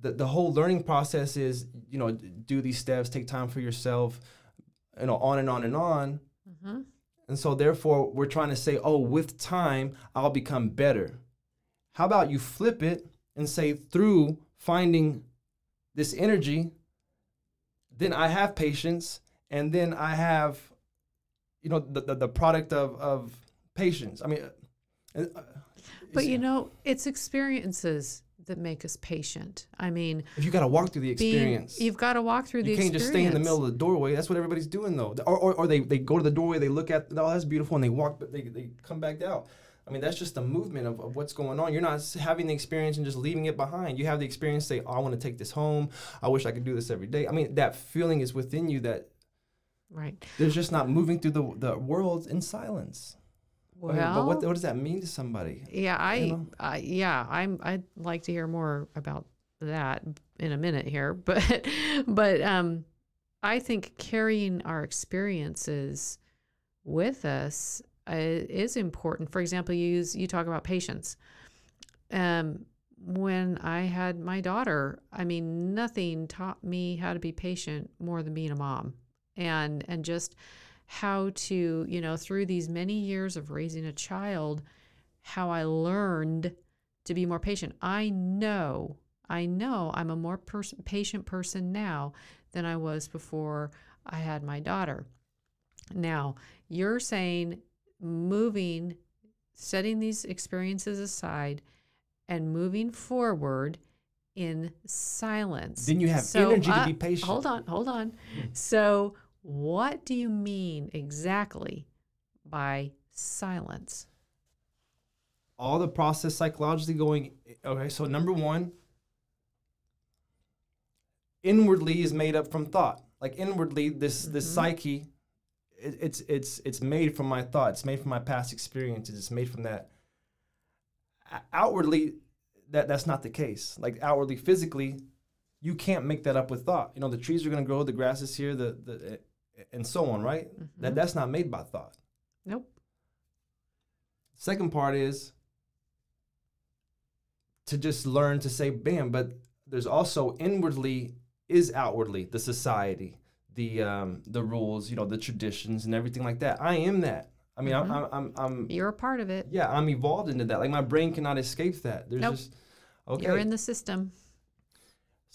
the, the whole learning process is you know do these steps take time for yourself you know on and on and on. And so therefore we're trying to say oh with time i'll become better. How about you flip it and say through finding this energy then i have patience and then i have you know the, the, the product of, of patience. I mean uh, uh, But you know, it's experiences that make us patient. I mean, if you got to walk through the being- experience you've got to walk through the experience. you can't experience. just stay in the middle of the doorway. That's what everybody's doing though. Or, or, or they, they go to the doorway, they look at, oh, that's beautiful, and they walk, but they, they come back out. I mean, that's just the movement of, of what's going on. You're not having the experience and just leaving it behind. You have the experience, say, oh, I want to take this home. I wish I could do this every day. I mean, that feeling is within you that Right. there's just not moving through the, the world in silence. Well, but what, what does that mean to somebody? yeah, I, know? I, yeah, I'm. I'd like to hear more about that in a minute here, [laughs] but, but um, I think carrying our experiences with us uh, is important. For example, you use you talk about patience. Um, when I had my daughter, I mean, nothing taught me how to be patient more than being a mom, and and just how to, you know, through these many years of raising a child, how I learned to be more patient. I know, I know I'm a more pers- patient person now than I was before I had my daughter. Now, you're saying moving, setting these experiences aside and moving forward in silence. Then you have So, energy to uh, be patient. Hold on, hold on. So, what do you mean exactly by silence? all the process psychologically going okay so number one inwardly is made up from thought. Like inwardly this this mm-hmm. psyche it, it's it's it's made from my thoughts, it's made from my past experiences. It's made from that. Outwardly that that's not the case. Like outwardly physically you can't make that up with thought. You know the trees are going to grow the grass is here the the and so on right that that's not made by thought Nope. Second part is to just learn to say, bam, but there's also inwardly is outwardly the society, the um, the rules, you know, the traditions and everything like that. I am that. I mean, I'm, I'm, I'm, I'm, You're a part of it. yeah, I'm evolved into that. Like my brain cannot escape that. There's Nope. just okay. You're in the system.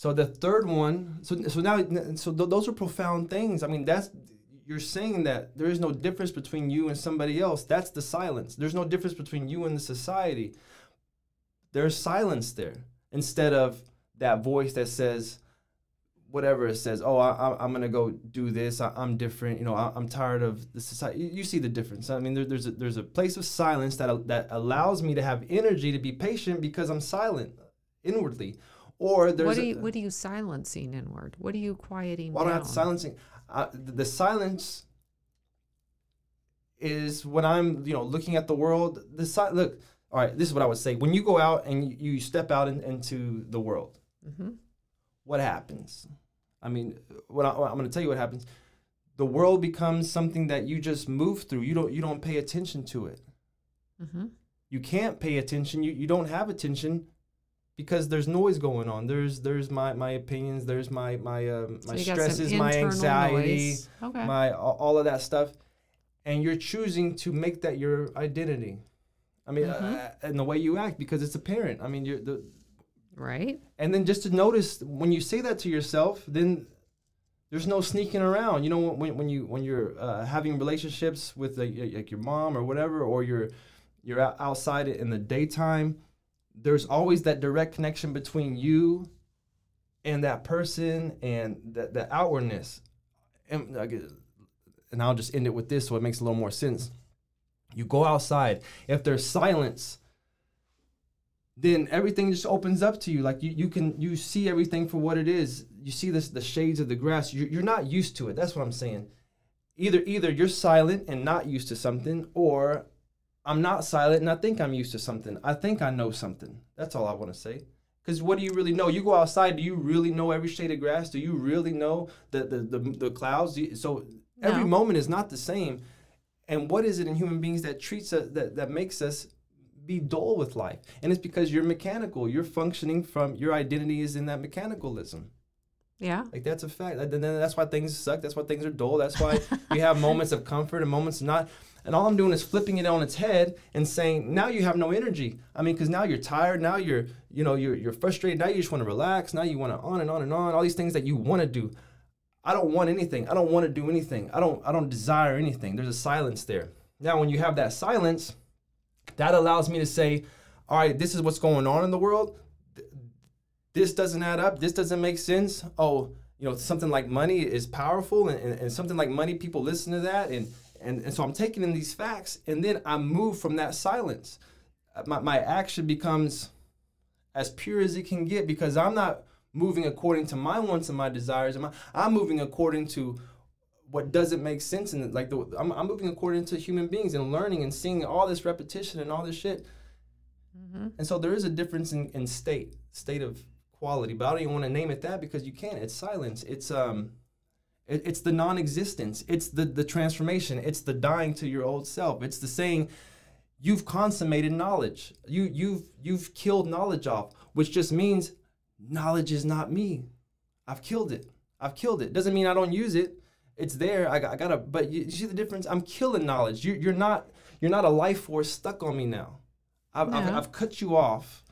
So the third one, so so now, so th- those are profound things. I mean, that's you're saying that there is no difference between you and somebody else. That's the silence. There's no difference between you and the society. There's silence there instead of that voice that says whatever it says. Oh, I, I'm gonna go do this. I, I'm different. You know, I, I'm tired of the society. You, you see the difference. I mean, there, there's a, there's a place of silence that that allows me to have energy to be patient because I'm silent inwardly. Or there's What are a- you what are you silencing inward? What are you quieting well, I don't down? have silencing. Uh, the, the silence is when I'm, you know, looking at the world. The si- look. All right, this is what I would say. When you go out and you, step out in, into the world, Mhm. what happens? I mean, what, I, I'm going to tell you what happens. The world becomes something that you just move through. You don't you don't pay attention to it. Mhm. You can't pay attention. You you don't have attention because there's noise going on. There's there's my my opinions. There's my my um, my some stresses, my anxiety. Okay. my all of that stuff, and you're choosing to make that your identity. I mean, Mm-hmm. uh, and the way you act because it's apparent. I mean, you're the right? and then just to notice when you say that to yourself, then there's no sneaking around. You know, when, when you when you're uh, having relationships with like, like your mom or whatever, or you're you're out- outside in the daytime, there's always that direct connection between you and that person and the, the outwardness. And, and I'll just end it with this so it makes a little more sense. You go outside. If there's silence, then everything just opens up to you. Like you, you can you see everything for what it is. You see this the shades of the grass. You're, you're not used to it. That's what I'm saying. Either either you're silent and not used to something, or I'm not silent and I think I'm used to something. I think I know something. That's all I want to say. Because what do you really know? You go outside. Do you really know every shade of grass? Do you really know the the the, the clouds? So every No. moment is not the same. And what is it in human beings that treats us that that makes us be dull with life? And it's because you're mechanical. You're functioning from your identity is in that mechanicalism. Yeah. Like that's a fact. And that's why things suck. That's why things are dull. That's why [laughs] we have moments of comfort and moments not. And all I'm doing is flipping it on its head and saying, now you have no energy. I mean, because now you're tired. Now you're, you know, you're you're frustrated. Now you just want to relax. Now you want to on and on and on. All these things that you want to do. I don't want anything. I don't want to do anything. I don't I don't desire anything. There's a silence there. Now, when you have that silence, that allows me to say, all right, this is what's going on in the world this doesn't add up. This doesn't make sense. Oh, you know, something like money is powerful, and, and, and something like money, people listen to that, and, and and so I'm taking in these facts, and then I move from that silence. Uh, My my action becomes as pure as it can get because I'm not moving according to my wants and my desires. and my- I'm moving according to what doesn't make sense, and like the I'm, I'm moving according to human beings and learning and seeing all this repetition and all this shit. And so there is a difference in, in state, state of quality, but I don't even want to name it that because you can't. It's silence. It's um, it, it's the non-existence. It's the the transformation. It's the dying to your old self. It's the saying, you've consummated knowledge. You you've you've killed knowledge off, which just means knowledge is not me. I've killed it. I've killed it. Doesn't mean I don't use it. It's there. I, got- I gotta. But you, you see the difference. I'm killing knowledge. You, you're not. You're not a life force stuck on me now. I've, I've, I've cut you off,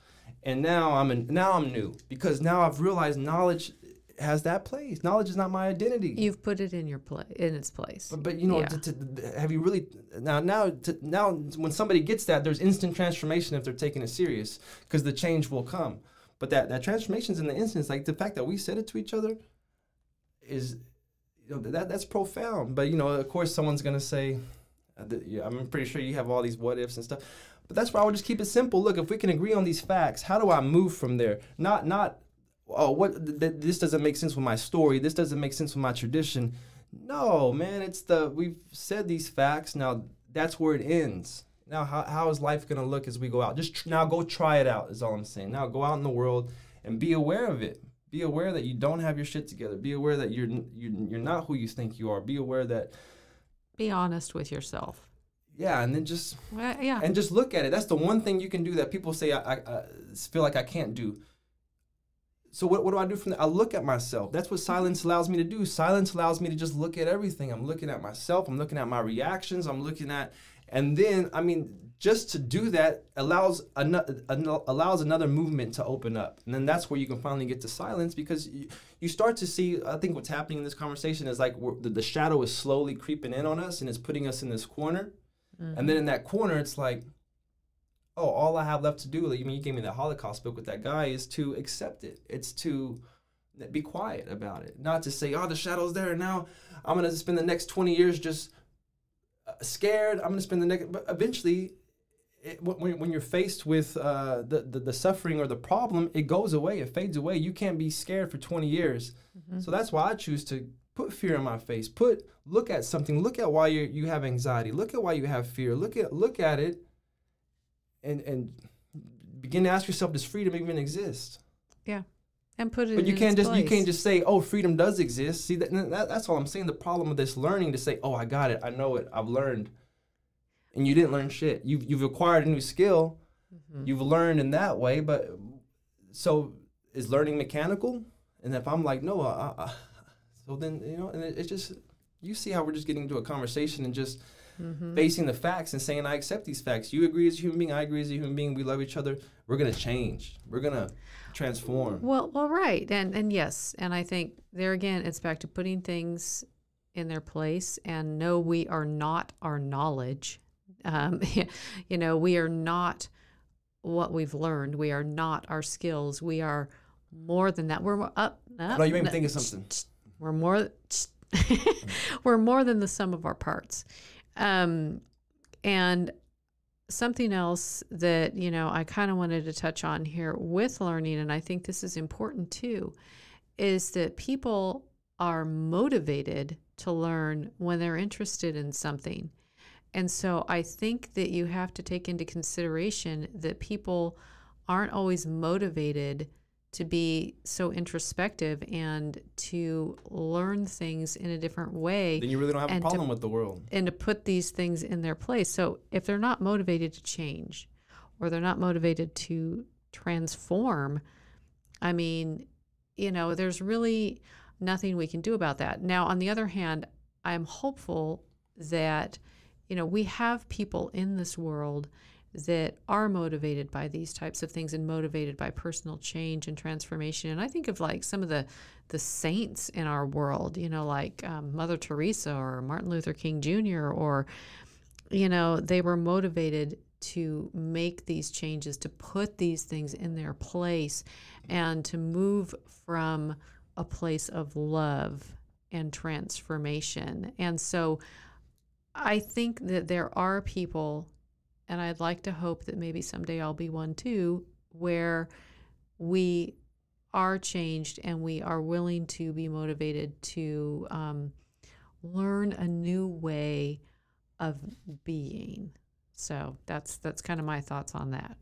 and now I'm in, now I'm new because now I've realized knowledge has that place. Knowledge is not my identity. You've put it in your place in its place. But, but you know, Yeah. to, to, have you really now now to, now when somebody gets that, there's instant transformation if they're taking it serious because the change will come. But that that transformation's in the instance, like the fact that we said it to each other, is you know that that's profound. But you know, of course, someone's gonna say, uh, yeah, I'm pretty sure you have all these what ifs and stuff. But that's why I would just keep it simple. Look, if we can agree on these facts, how do I move from there? Not not oh what th- th- this doesn't make sense with my story. This doesn't make sense with my tradition. No, man, it's the we've said these facts. Now that's where it ends. Now how, how is life gonna look as we go out? Just tr- now go try it out. Is all I'm saying. Now go out in the world and be aware of it. Be aware that you don't have your shit together. Be aware that you're you're, you're not who you think you are. Be aware that Be honest with yourself. yeah, and then just Well, yeah. and just look at it. That's the one thing you can do that people say I, I, I feel like I can't do. So what, what do I do from that? I look at myself. That's what silence allows me to do. Silence allows me to just look at everything. I'm looking at myself. I'm looking at my reactions. I'm looking at, and then I mean, just to do that allows another allows another movement to open up, and then that's where you can finally get to silence because you, you start to see. I think what's happening in this conversation is like we're, the, the shadow is slowly creeping in on us and it's putting us in this corner, mm-hmm. and then in that corner, it's like, oh, all I have left to do, like, I mean, you gave me that Holocaust book with that guy, is to accept it. It's to be quiet about it, not to say, oh, the shadow's there, and now I'm gonna spend the next 20 years just uh, scared. I'm gonna spend the next, but eventually. It, when, when you're faced with uh, the, the the suffering or the problem, it goes away. It fades away. You can't be scared for 20 years. So that's why I choose to put fear in my face. Put look at something. Look at why you you have anxiety. Look at why you have fear. Look at look at it, and and begin to ask yourself, does freedom even exist? yeah. And put it But you can't just you can't just say, oh, freedom does exist. See that, that that's all I'm saying. The problem with this learning to say, oh, I got it, I know it, I've learned, and you didn't learn shit. You've you've acquired a new skill. Mm-hmm. You've learned in that way, but so is learning mechanical? And if I'm like, no, I, I, so then you know, and it, it's just you see how we're just getting into a conversation and just Mm-hmm. facing the facts and saying, I accept these facts. You agree as a human being, I agree as a human being. We love each other. We're gonna change. We're gonna transform. Well, well, right, and and yes, and I think there again, it's back to putting things in their place, and no, we are not our knowledge. Um, [laughs] you know, we are not what we've learned. We are not our skills. We are more than that. We're more up. No, you made me think of something. We're more. [laughs] we're more than the sum of our parts. Um, and something else that you know I kind of wanted to touch on here with learning, and I think this is important too, is that people are motivated to learn when they're interested in something. And so I think that you have to take into consideration that people aren't always motivated to be so introspective and to learn things in a different way. Then you really don't have a and to- problem with the world. and to put these things in their place. So if they're not motivated to change or they're not motivated to transform, I mean, you know, there's really nothing we can do about that. Now, on the other hand, I'm hopeful that, you know, we have people in this world that are motivated by these types of things and motivated by personal change and transformation. And I think of like some of the the saints in our world, you know, like um, Mother Teresa or Martin Luther King Jr. or, you know, they were motivated to make these changes, to put these things in their place, and to move from a place of love and transformation. And so I think that there are people, and I'd like to hope that maybe someday I'll be one too, where we are changed and we are willing to be motivated to um, learn a new way of being. So that's that's kind of my thoughts on that.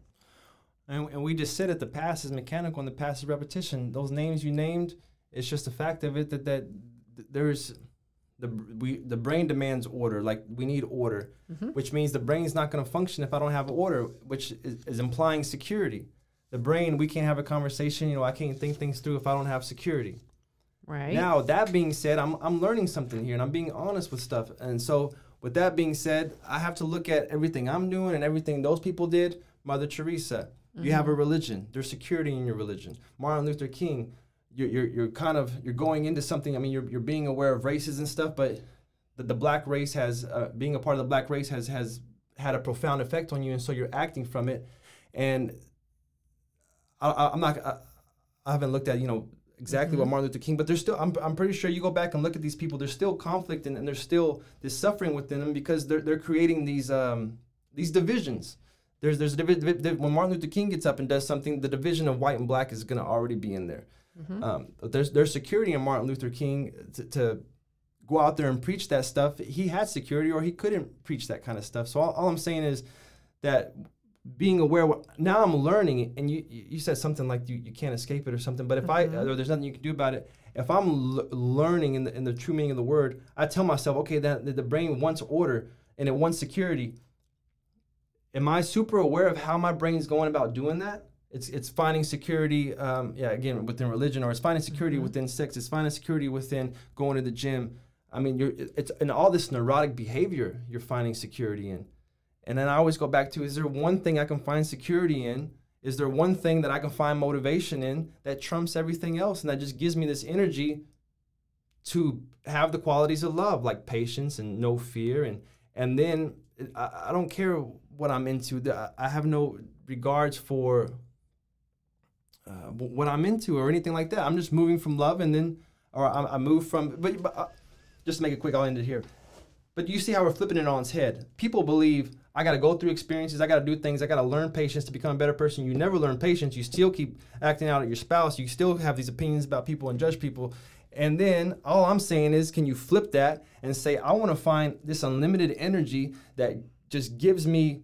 And, and we just said it. The past is mechanical, and the past is repetition. Those names you named, it's just a fact of it that that th- there's the we the brain demands order. Like we need order, mm-hmm. which means the brain's not going to function if I don't have order, which is, is implying security. The brain, we can't have a conversation. You know, I can't think things through if I don't have security. Right. Now, that being said, I'm, I'm learning something here and I'm being honest with stuff. And so, with that being said, I have to look at everything I'm doing and everything those people did. Mother Teresa, you mm-hmm. have a religion, there's security in your religion. Martin Luther King, you're, you're, you're kind of you're going into something. I mean, you're, you're being aware of races and stuff, but the, the black race has uh, being a part of the black race has has had a profound effect on you, and so you're acting from it. And I, I'm not. I, I haven't looked at you know exactly what Martin Luther King, but there's still. I'm, I'm pretty sure you go back and look at these people. There's still conflict and, and there's still this suffering within them because they're they're creating these um these divisions. There's there's when Martin Luther King gets up and does something, the division of white and black is going to already be in there. Um, there's there's security in Martin Luther King to, to go out there and preach that stuff. He had security, or he couldn't preach that kind of stuff. So all, all I'm saying is that being aware. What, now I'm learning, and you you said something like you, you can't escape it or something. But if I or there's nothing you can do about it. If I'm l- learning in the in the true meaning of the word, I tell myself, okay, that that the brain wants order and it wants security. Am I super aware of how my brain's going about doing that? It's it's finding security, um, yeah, again within religion, or it's finding security within sex. It's finding security within going to the gym. I mean, you're it's in all this neurotic behavior you're finding security in. And then I always go back to: Is there one thing I can find security in? Is there one thing that I can find motivation in that trumps everything else, and that just gives me this energy to have the qualities of love, like patience and no fear, and and then I, I don't care what I'm into. I have no regards for uh, what I'm into or anything like that. I'm just moving from love, and then or I, I move from. But, but uh, just to make it quick, I'll end it here. But you see how we're flipping it on its head. People believe I got to go through experiences, I got to do things, I got to learn patience to become a better person. You never learn patience. You still keep acting out at your spouse. You still have these opinions about people and judge people. And then all I'm saying is, can you flip that and say, I want to find this unlimited energy that just gives me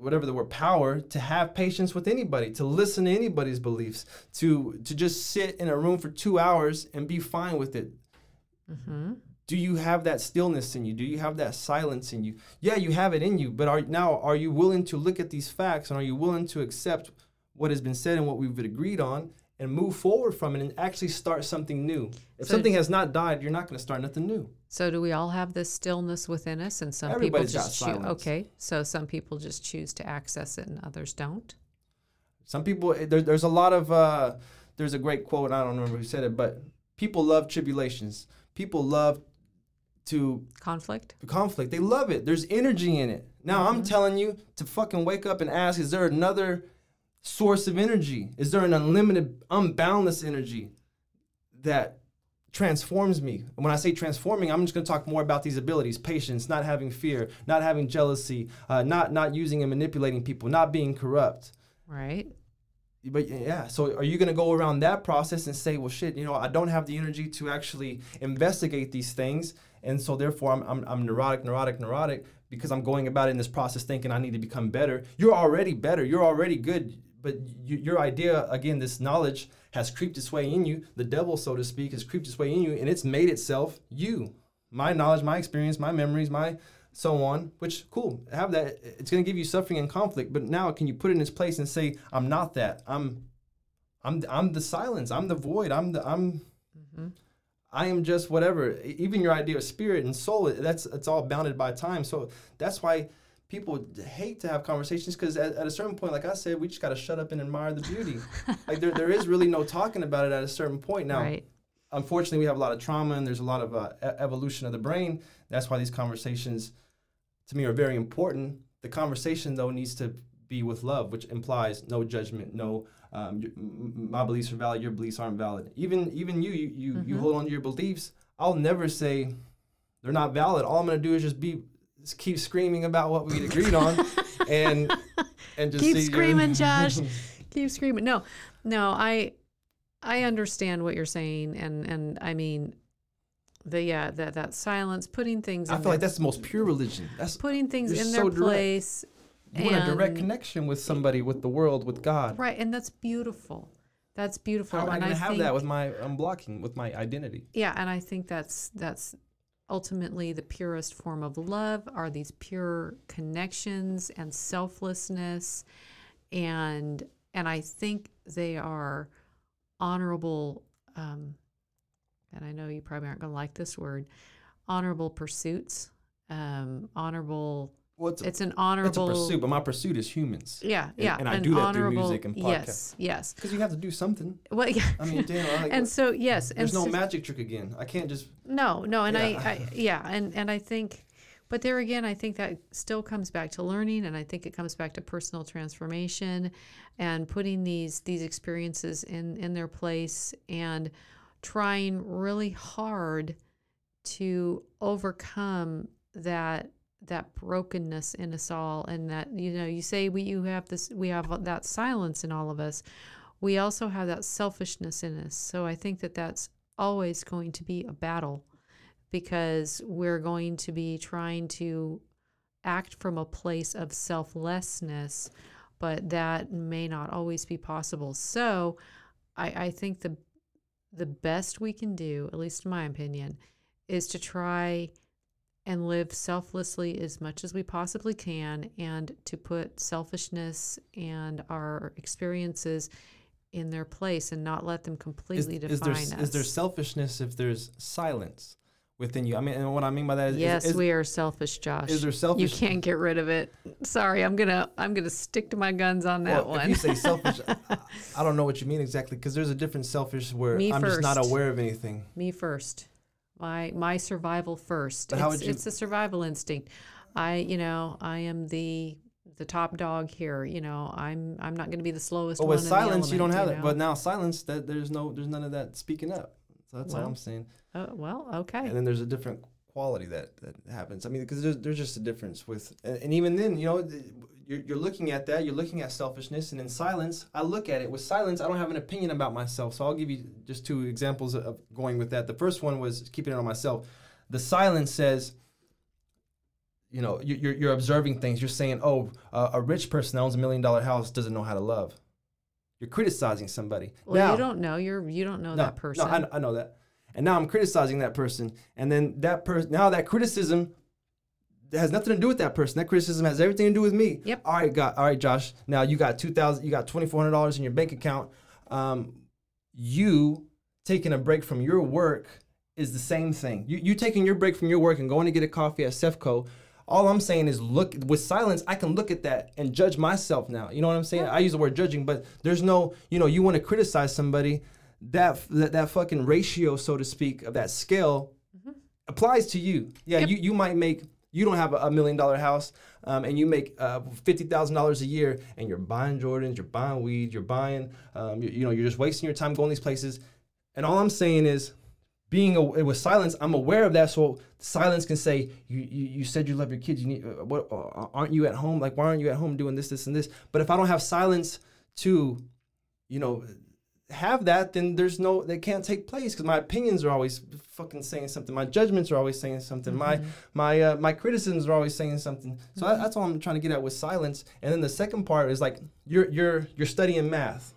whatever the word power to have patience with anybody to listen to anybody's beliefs to to just sit in a room for two hours and be fine with it. Mm-hmm. Do you have that stillness in you? Do you have that silence in you? Yeah you have it in you but are now are you willing to look at these facts and are you willing to accept what has been said and what we've agreed on and move forward from it and actually start something new? If So- something has not died you're not going to start nothing new So do we all have this stillness within us? And some Everybody's people just choose. Okay, so some people just choose to access it, and others don't. Some people, eh, there, there's a lot of, uh, there's a great quote, I don't remember who said it, but people love tribulations. People love to Conflict. conflict. They love it. There's energy in it. Now, I'm telling you to fucking wake up and ask, is there another source of energy? Is there an unlimited, unboundless energy that transforms me? And when I say transforming, I'm just going to talk more about these abilities: patience, not having fear, not having jealousy, uh, not not using and manipulating people, not being corrupt. Right. But yeah, so are you going to go around that process and say, well, shit, you know, I don't have the energy to actually investigate these things, and so therefore I'm, I'm, I'm neurotic, neurotic, neurotic because I'm going about it in this process thinking I need to become better. You're already better. You're already good. But you, your idea, again, this knowledge has creeped its way in you. The devil, so to speak, has creeped its way in you, and it's made itself you. My knowledge, my experience, my memories, my so on, which cool, have that. It's going to give you suffering and conflict, but now can you put it in its place and say, I'm not that. I'm I'm I'm the silence. I'm the void. I'm the I'm mm-hmm. I am just whatever. Even your idea of spirit and soul, that's it's all bounded by time. So that's why people hate to have conversations because at, at a certain point, like I said, we just got to shut up and admire the beauty. [laughs] like there, there is really no talking about it at a certain point. Now, Right. unfortunately, we have a lot of trauma and there's a lot of uh, evolution of the brain. That's why these conversations, to me, are very important. The conversation, though, needs to be with love, which implies no judgment, no. Um, y- m- m- my beliefs are valid. Your beliefs aren't valid. Even even you, you you, you hold on to your beliefs. I'll never say they're not valid. All I'm gonna do is just be just keep screaming about what we agreed on, and and just Keep screaming, Josh. [laughs] Keep screaming. No, no, I I understand what you're saying, and and I mean, the yeah that that silence, putting things. I feel like that's the most pure religion. That's putting things in so their direct. place. you want a direct connection with somebody, with the world, with God. Right, and that's beautiful. That's beautiful. How am I and going I to have think, that with my unblocking, with my identity? yeah, and I think that's that's ultimately the purest form of love are these pure connections and selflessness. And and I think they are honorable um, and I know you probably aren't going to like this word honorable pursuits um, honorable Well, it's a, it's an it's a honorable pursuit, but my pursuit is humans. yeah And- yeah and I do that through music and yes yes Because you have to do something. well yeah I mean, damn. Like, [laughs] and so yes and there's no so- magic trick again. I can't just. No, no, and I, I, yeah, and and I think, but there again, I think that still comes back to learning, and I think it comes back to personal transformation, and putting these these experiences in in their place, and trying really hard to overcome that that brokenness in us all and that you know you say we you have this we have that silence in all of us. We also have that selfishness in us. So i think that that's always going to be a battle because we're going to be trying to act from a place of selflessness but that may not always be possible. So i i think the the best we can do at least in my opinion is to try and live selflessly as much as we possibly can and to put selfishness and our experiences in their place and not let them Is, completely is there define us. is there selfishness if there's silence within you? I mean, and what I mean by that is, yes, is, we are selfish, Josh. is there selfishness? You can't get rid of it. Sorry, I'm gonna I'm gonna stick to my guns on that well, one. If you say selfish, [laughs] I, I don't know what you mean exactly because there's a different selfish where Me I'm just not aware of anything. Me first. My my survival first. It's, you- it's a survival instinct. I you know I am the the top dog here. You know I'm I'm not going to be the slowest But with silence, the you don't have element, that. you But now silence, that there's no, there's none of that speaking up. So that's all I'm saying. know? Oh, well, okay. and then there's a different quality that that happens. I mean, because there's, there's just a difference with, and, and even then, you know, you're, you're looking at that, you're looking at selfishness, and in silence, I look at it. With silence, I don't have an opinion about myself. So I'll give you just two examples of going with that. The first one was keeping it on myself. The silence says, you know, you- you're, you're observing things. You're saying, oh, uh, a rich person that owns a million dollar house doesn't know how to love. You're criticizing somebody. well, now, you don't know. You're you don't know that person. no, I, I know that. And now I'm criticizing that person. And then that person, now that criticism has nothing to do with that person. That criticism has everything to do with me. Yep. All right, God. All right, Josh. Now you got two thousand. You got twenty four hundred dollars in your bank account. Um, you taking a break from your work is the same thing. You you taking your break from your work and going to get a coffee at Sefco. All I'm saying is look with silence. I can look at that and judge myself now. You know what I'm saying? I use the word judging, but there's no. You know, you want to criticize somebody. That, that that fucking ratio, so to speak, of that scale applies to you. Yeah, Yep. you, you might make you don't have a, million dollar house um, and you make uh, $50,000 a year and you're buying Jordans, you're buying weed, you're buying, um, you, you know, you're just wasting your time going these places. And all I'm saying is, being a, with silence, I'm aware of that. So silence can say, you, you, you said you love your kids. You need, uh, what, uh, aren't you at home? Like, why aren't you at home doing this, this, and this? But if I don't have silence to, you know, have that, then there's no, they can't take place because my opinions are always fucking saying something. My judgments are always saying something. Mm-hmm. My, my, uh, my criticisms are always saying something. So mm-hmm. I, that's all I'm trying to get at with silence. And then the second part is like, you're, you're, you're studying math,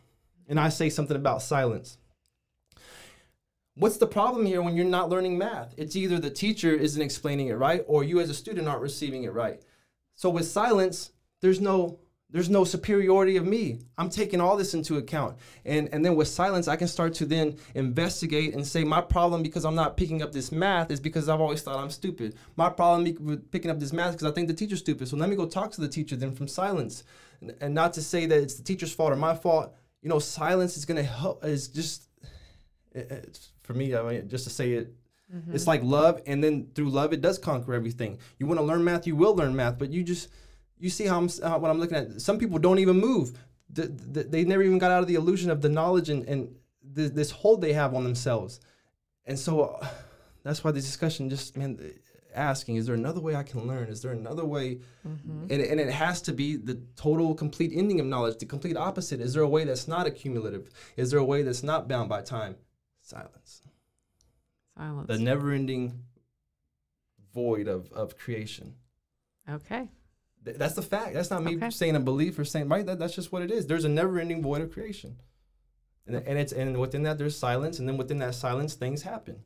and I say something about silence What's the problem here when you're not learning math? It's either the teacher isn't explaining it right or you as a student aren't receiving it right. So with silence, there's no there's no superiority of me. I'm taking all this into account. And and then with silence, I can start to then investigate and say my problem because I'm not picking up this math is because I've always thought I'm stupid. My problem with picking up this math because I think the teacher's stupid. So let me go talk to the teacher then from silence. And, and not to say that it's the teacher's fault or my fault. You know, silence is going to help is just it, for me, I mean, just to say it, mm-hmm. it's like love, and then through love, it does conquer everything. You want to learn math, you will learn math, but you just you see how I'm uh, what I'm looking at. Some people don't even move. The, the, they never even got out of the illusion of the knowledge and, and the, this hold they have on themselves. And so uh, [sighs] that's why this discussion just man asking is there another way i can learn is there another way mm-hmm. and, and it has to be the total complete ending of knowledge the complete opposite is there a way that's not accumulative is there a way that's not bound by time silence. Silence. The never ending void of, of creation. Okay. Th- that's the fact. That's not me okay. saying a belief or saying, right? That, that's just what it is. There's a never ending void of creation. And, and it's and within that there's silence, and then within that silence things happen.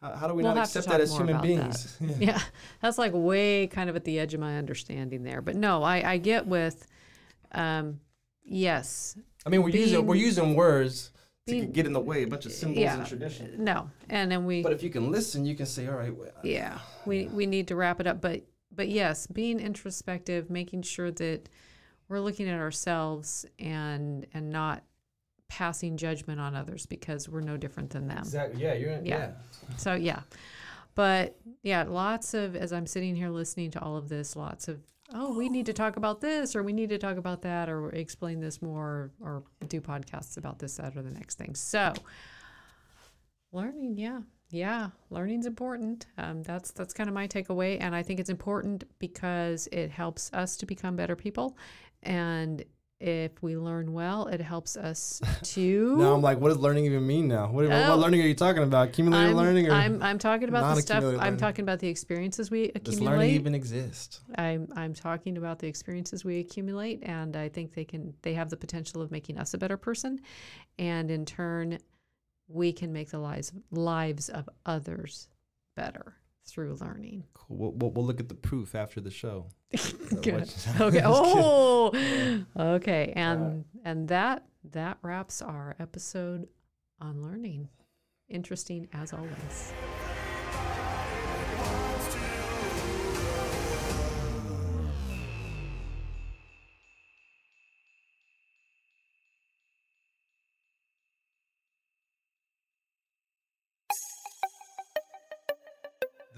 How, how do we we'll not accept that as human beings? That. [laughs] [laughs] yeah. yeah. that's like way kind of at the edge of my understanding there. But no, I, I get with, um, yes. I mean, we're being, using we're using words to get in the way, a bunch of symbols yeah, and tradition. No, and then we. But if you can listen, you can say, "All right." Well, yeah, we we need to wrap it up, but but yes, being introspective, making sure that we're looking at ourselves and and not passing judgment on others because we're no different than them. Exactly. Yeah, you're. Yeah. yeah. So yeah, but yeah, lots of as I'm sitting here listening to all of this, lots of oh, we need to talk about this or we need to talk about that or explain this more or do podcasts about this, that, or the next thing. So, learning, yeah. Yeah, learning's important. Um, that's that's kind of my takeaway, and I think it's important because it helps us to become better people, and if we learn well, it helps us [laughs] to. now I'm like, what does learning even mean now? What, oh, what learning are you talking about? Accumulated I'm, learning? Or I'm, I'm talking about the stuff. I'm talking about the experiences we accumulate. Does learning even exist? I'm I'm talking about the experiences we accumulate, and I think they can they have the potential of making us a better person, and in turn, we can make the lives lives of others better through learning. Cool. We'll, we'll, look at the proof after the show. [laughs] Good. [laughs] okay. Oh, okay. And uh, and that that wraps our episode on learning. Interesting as always.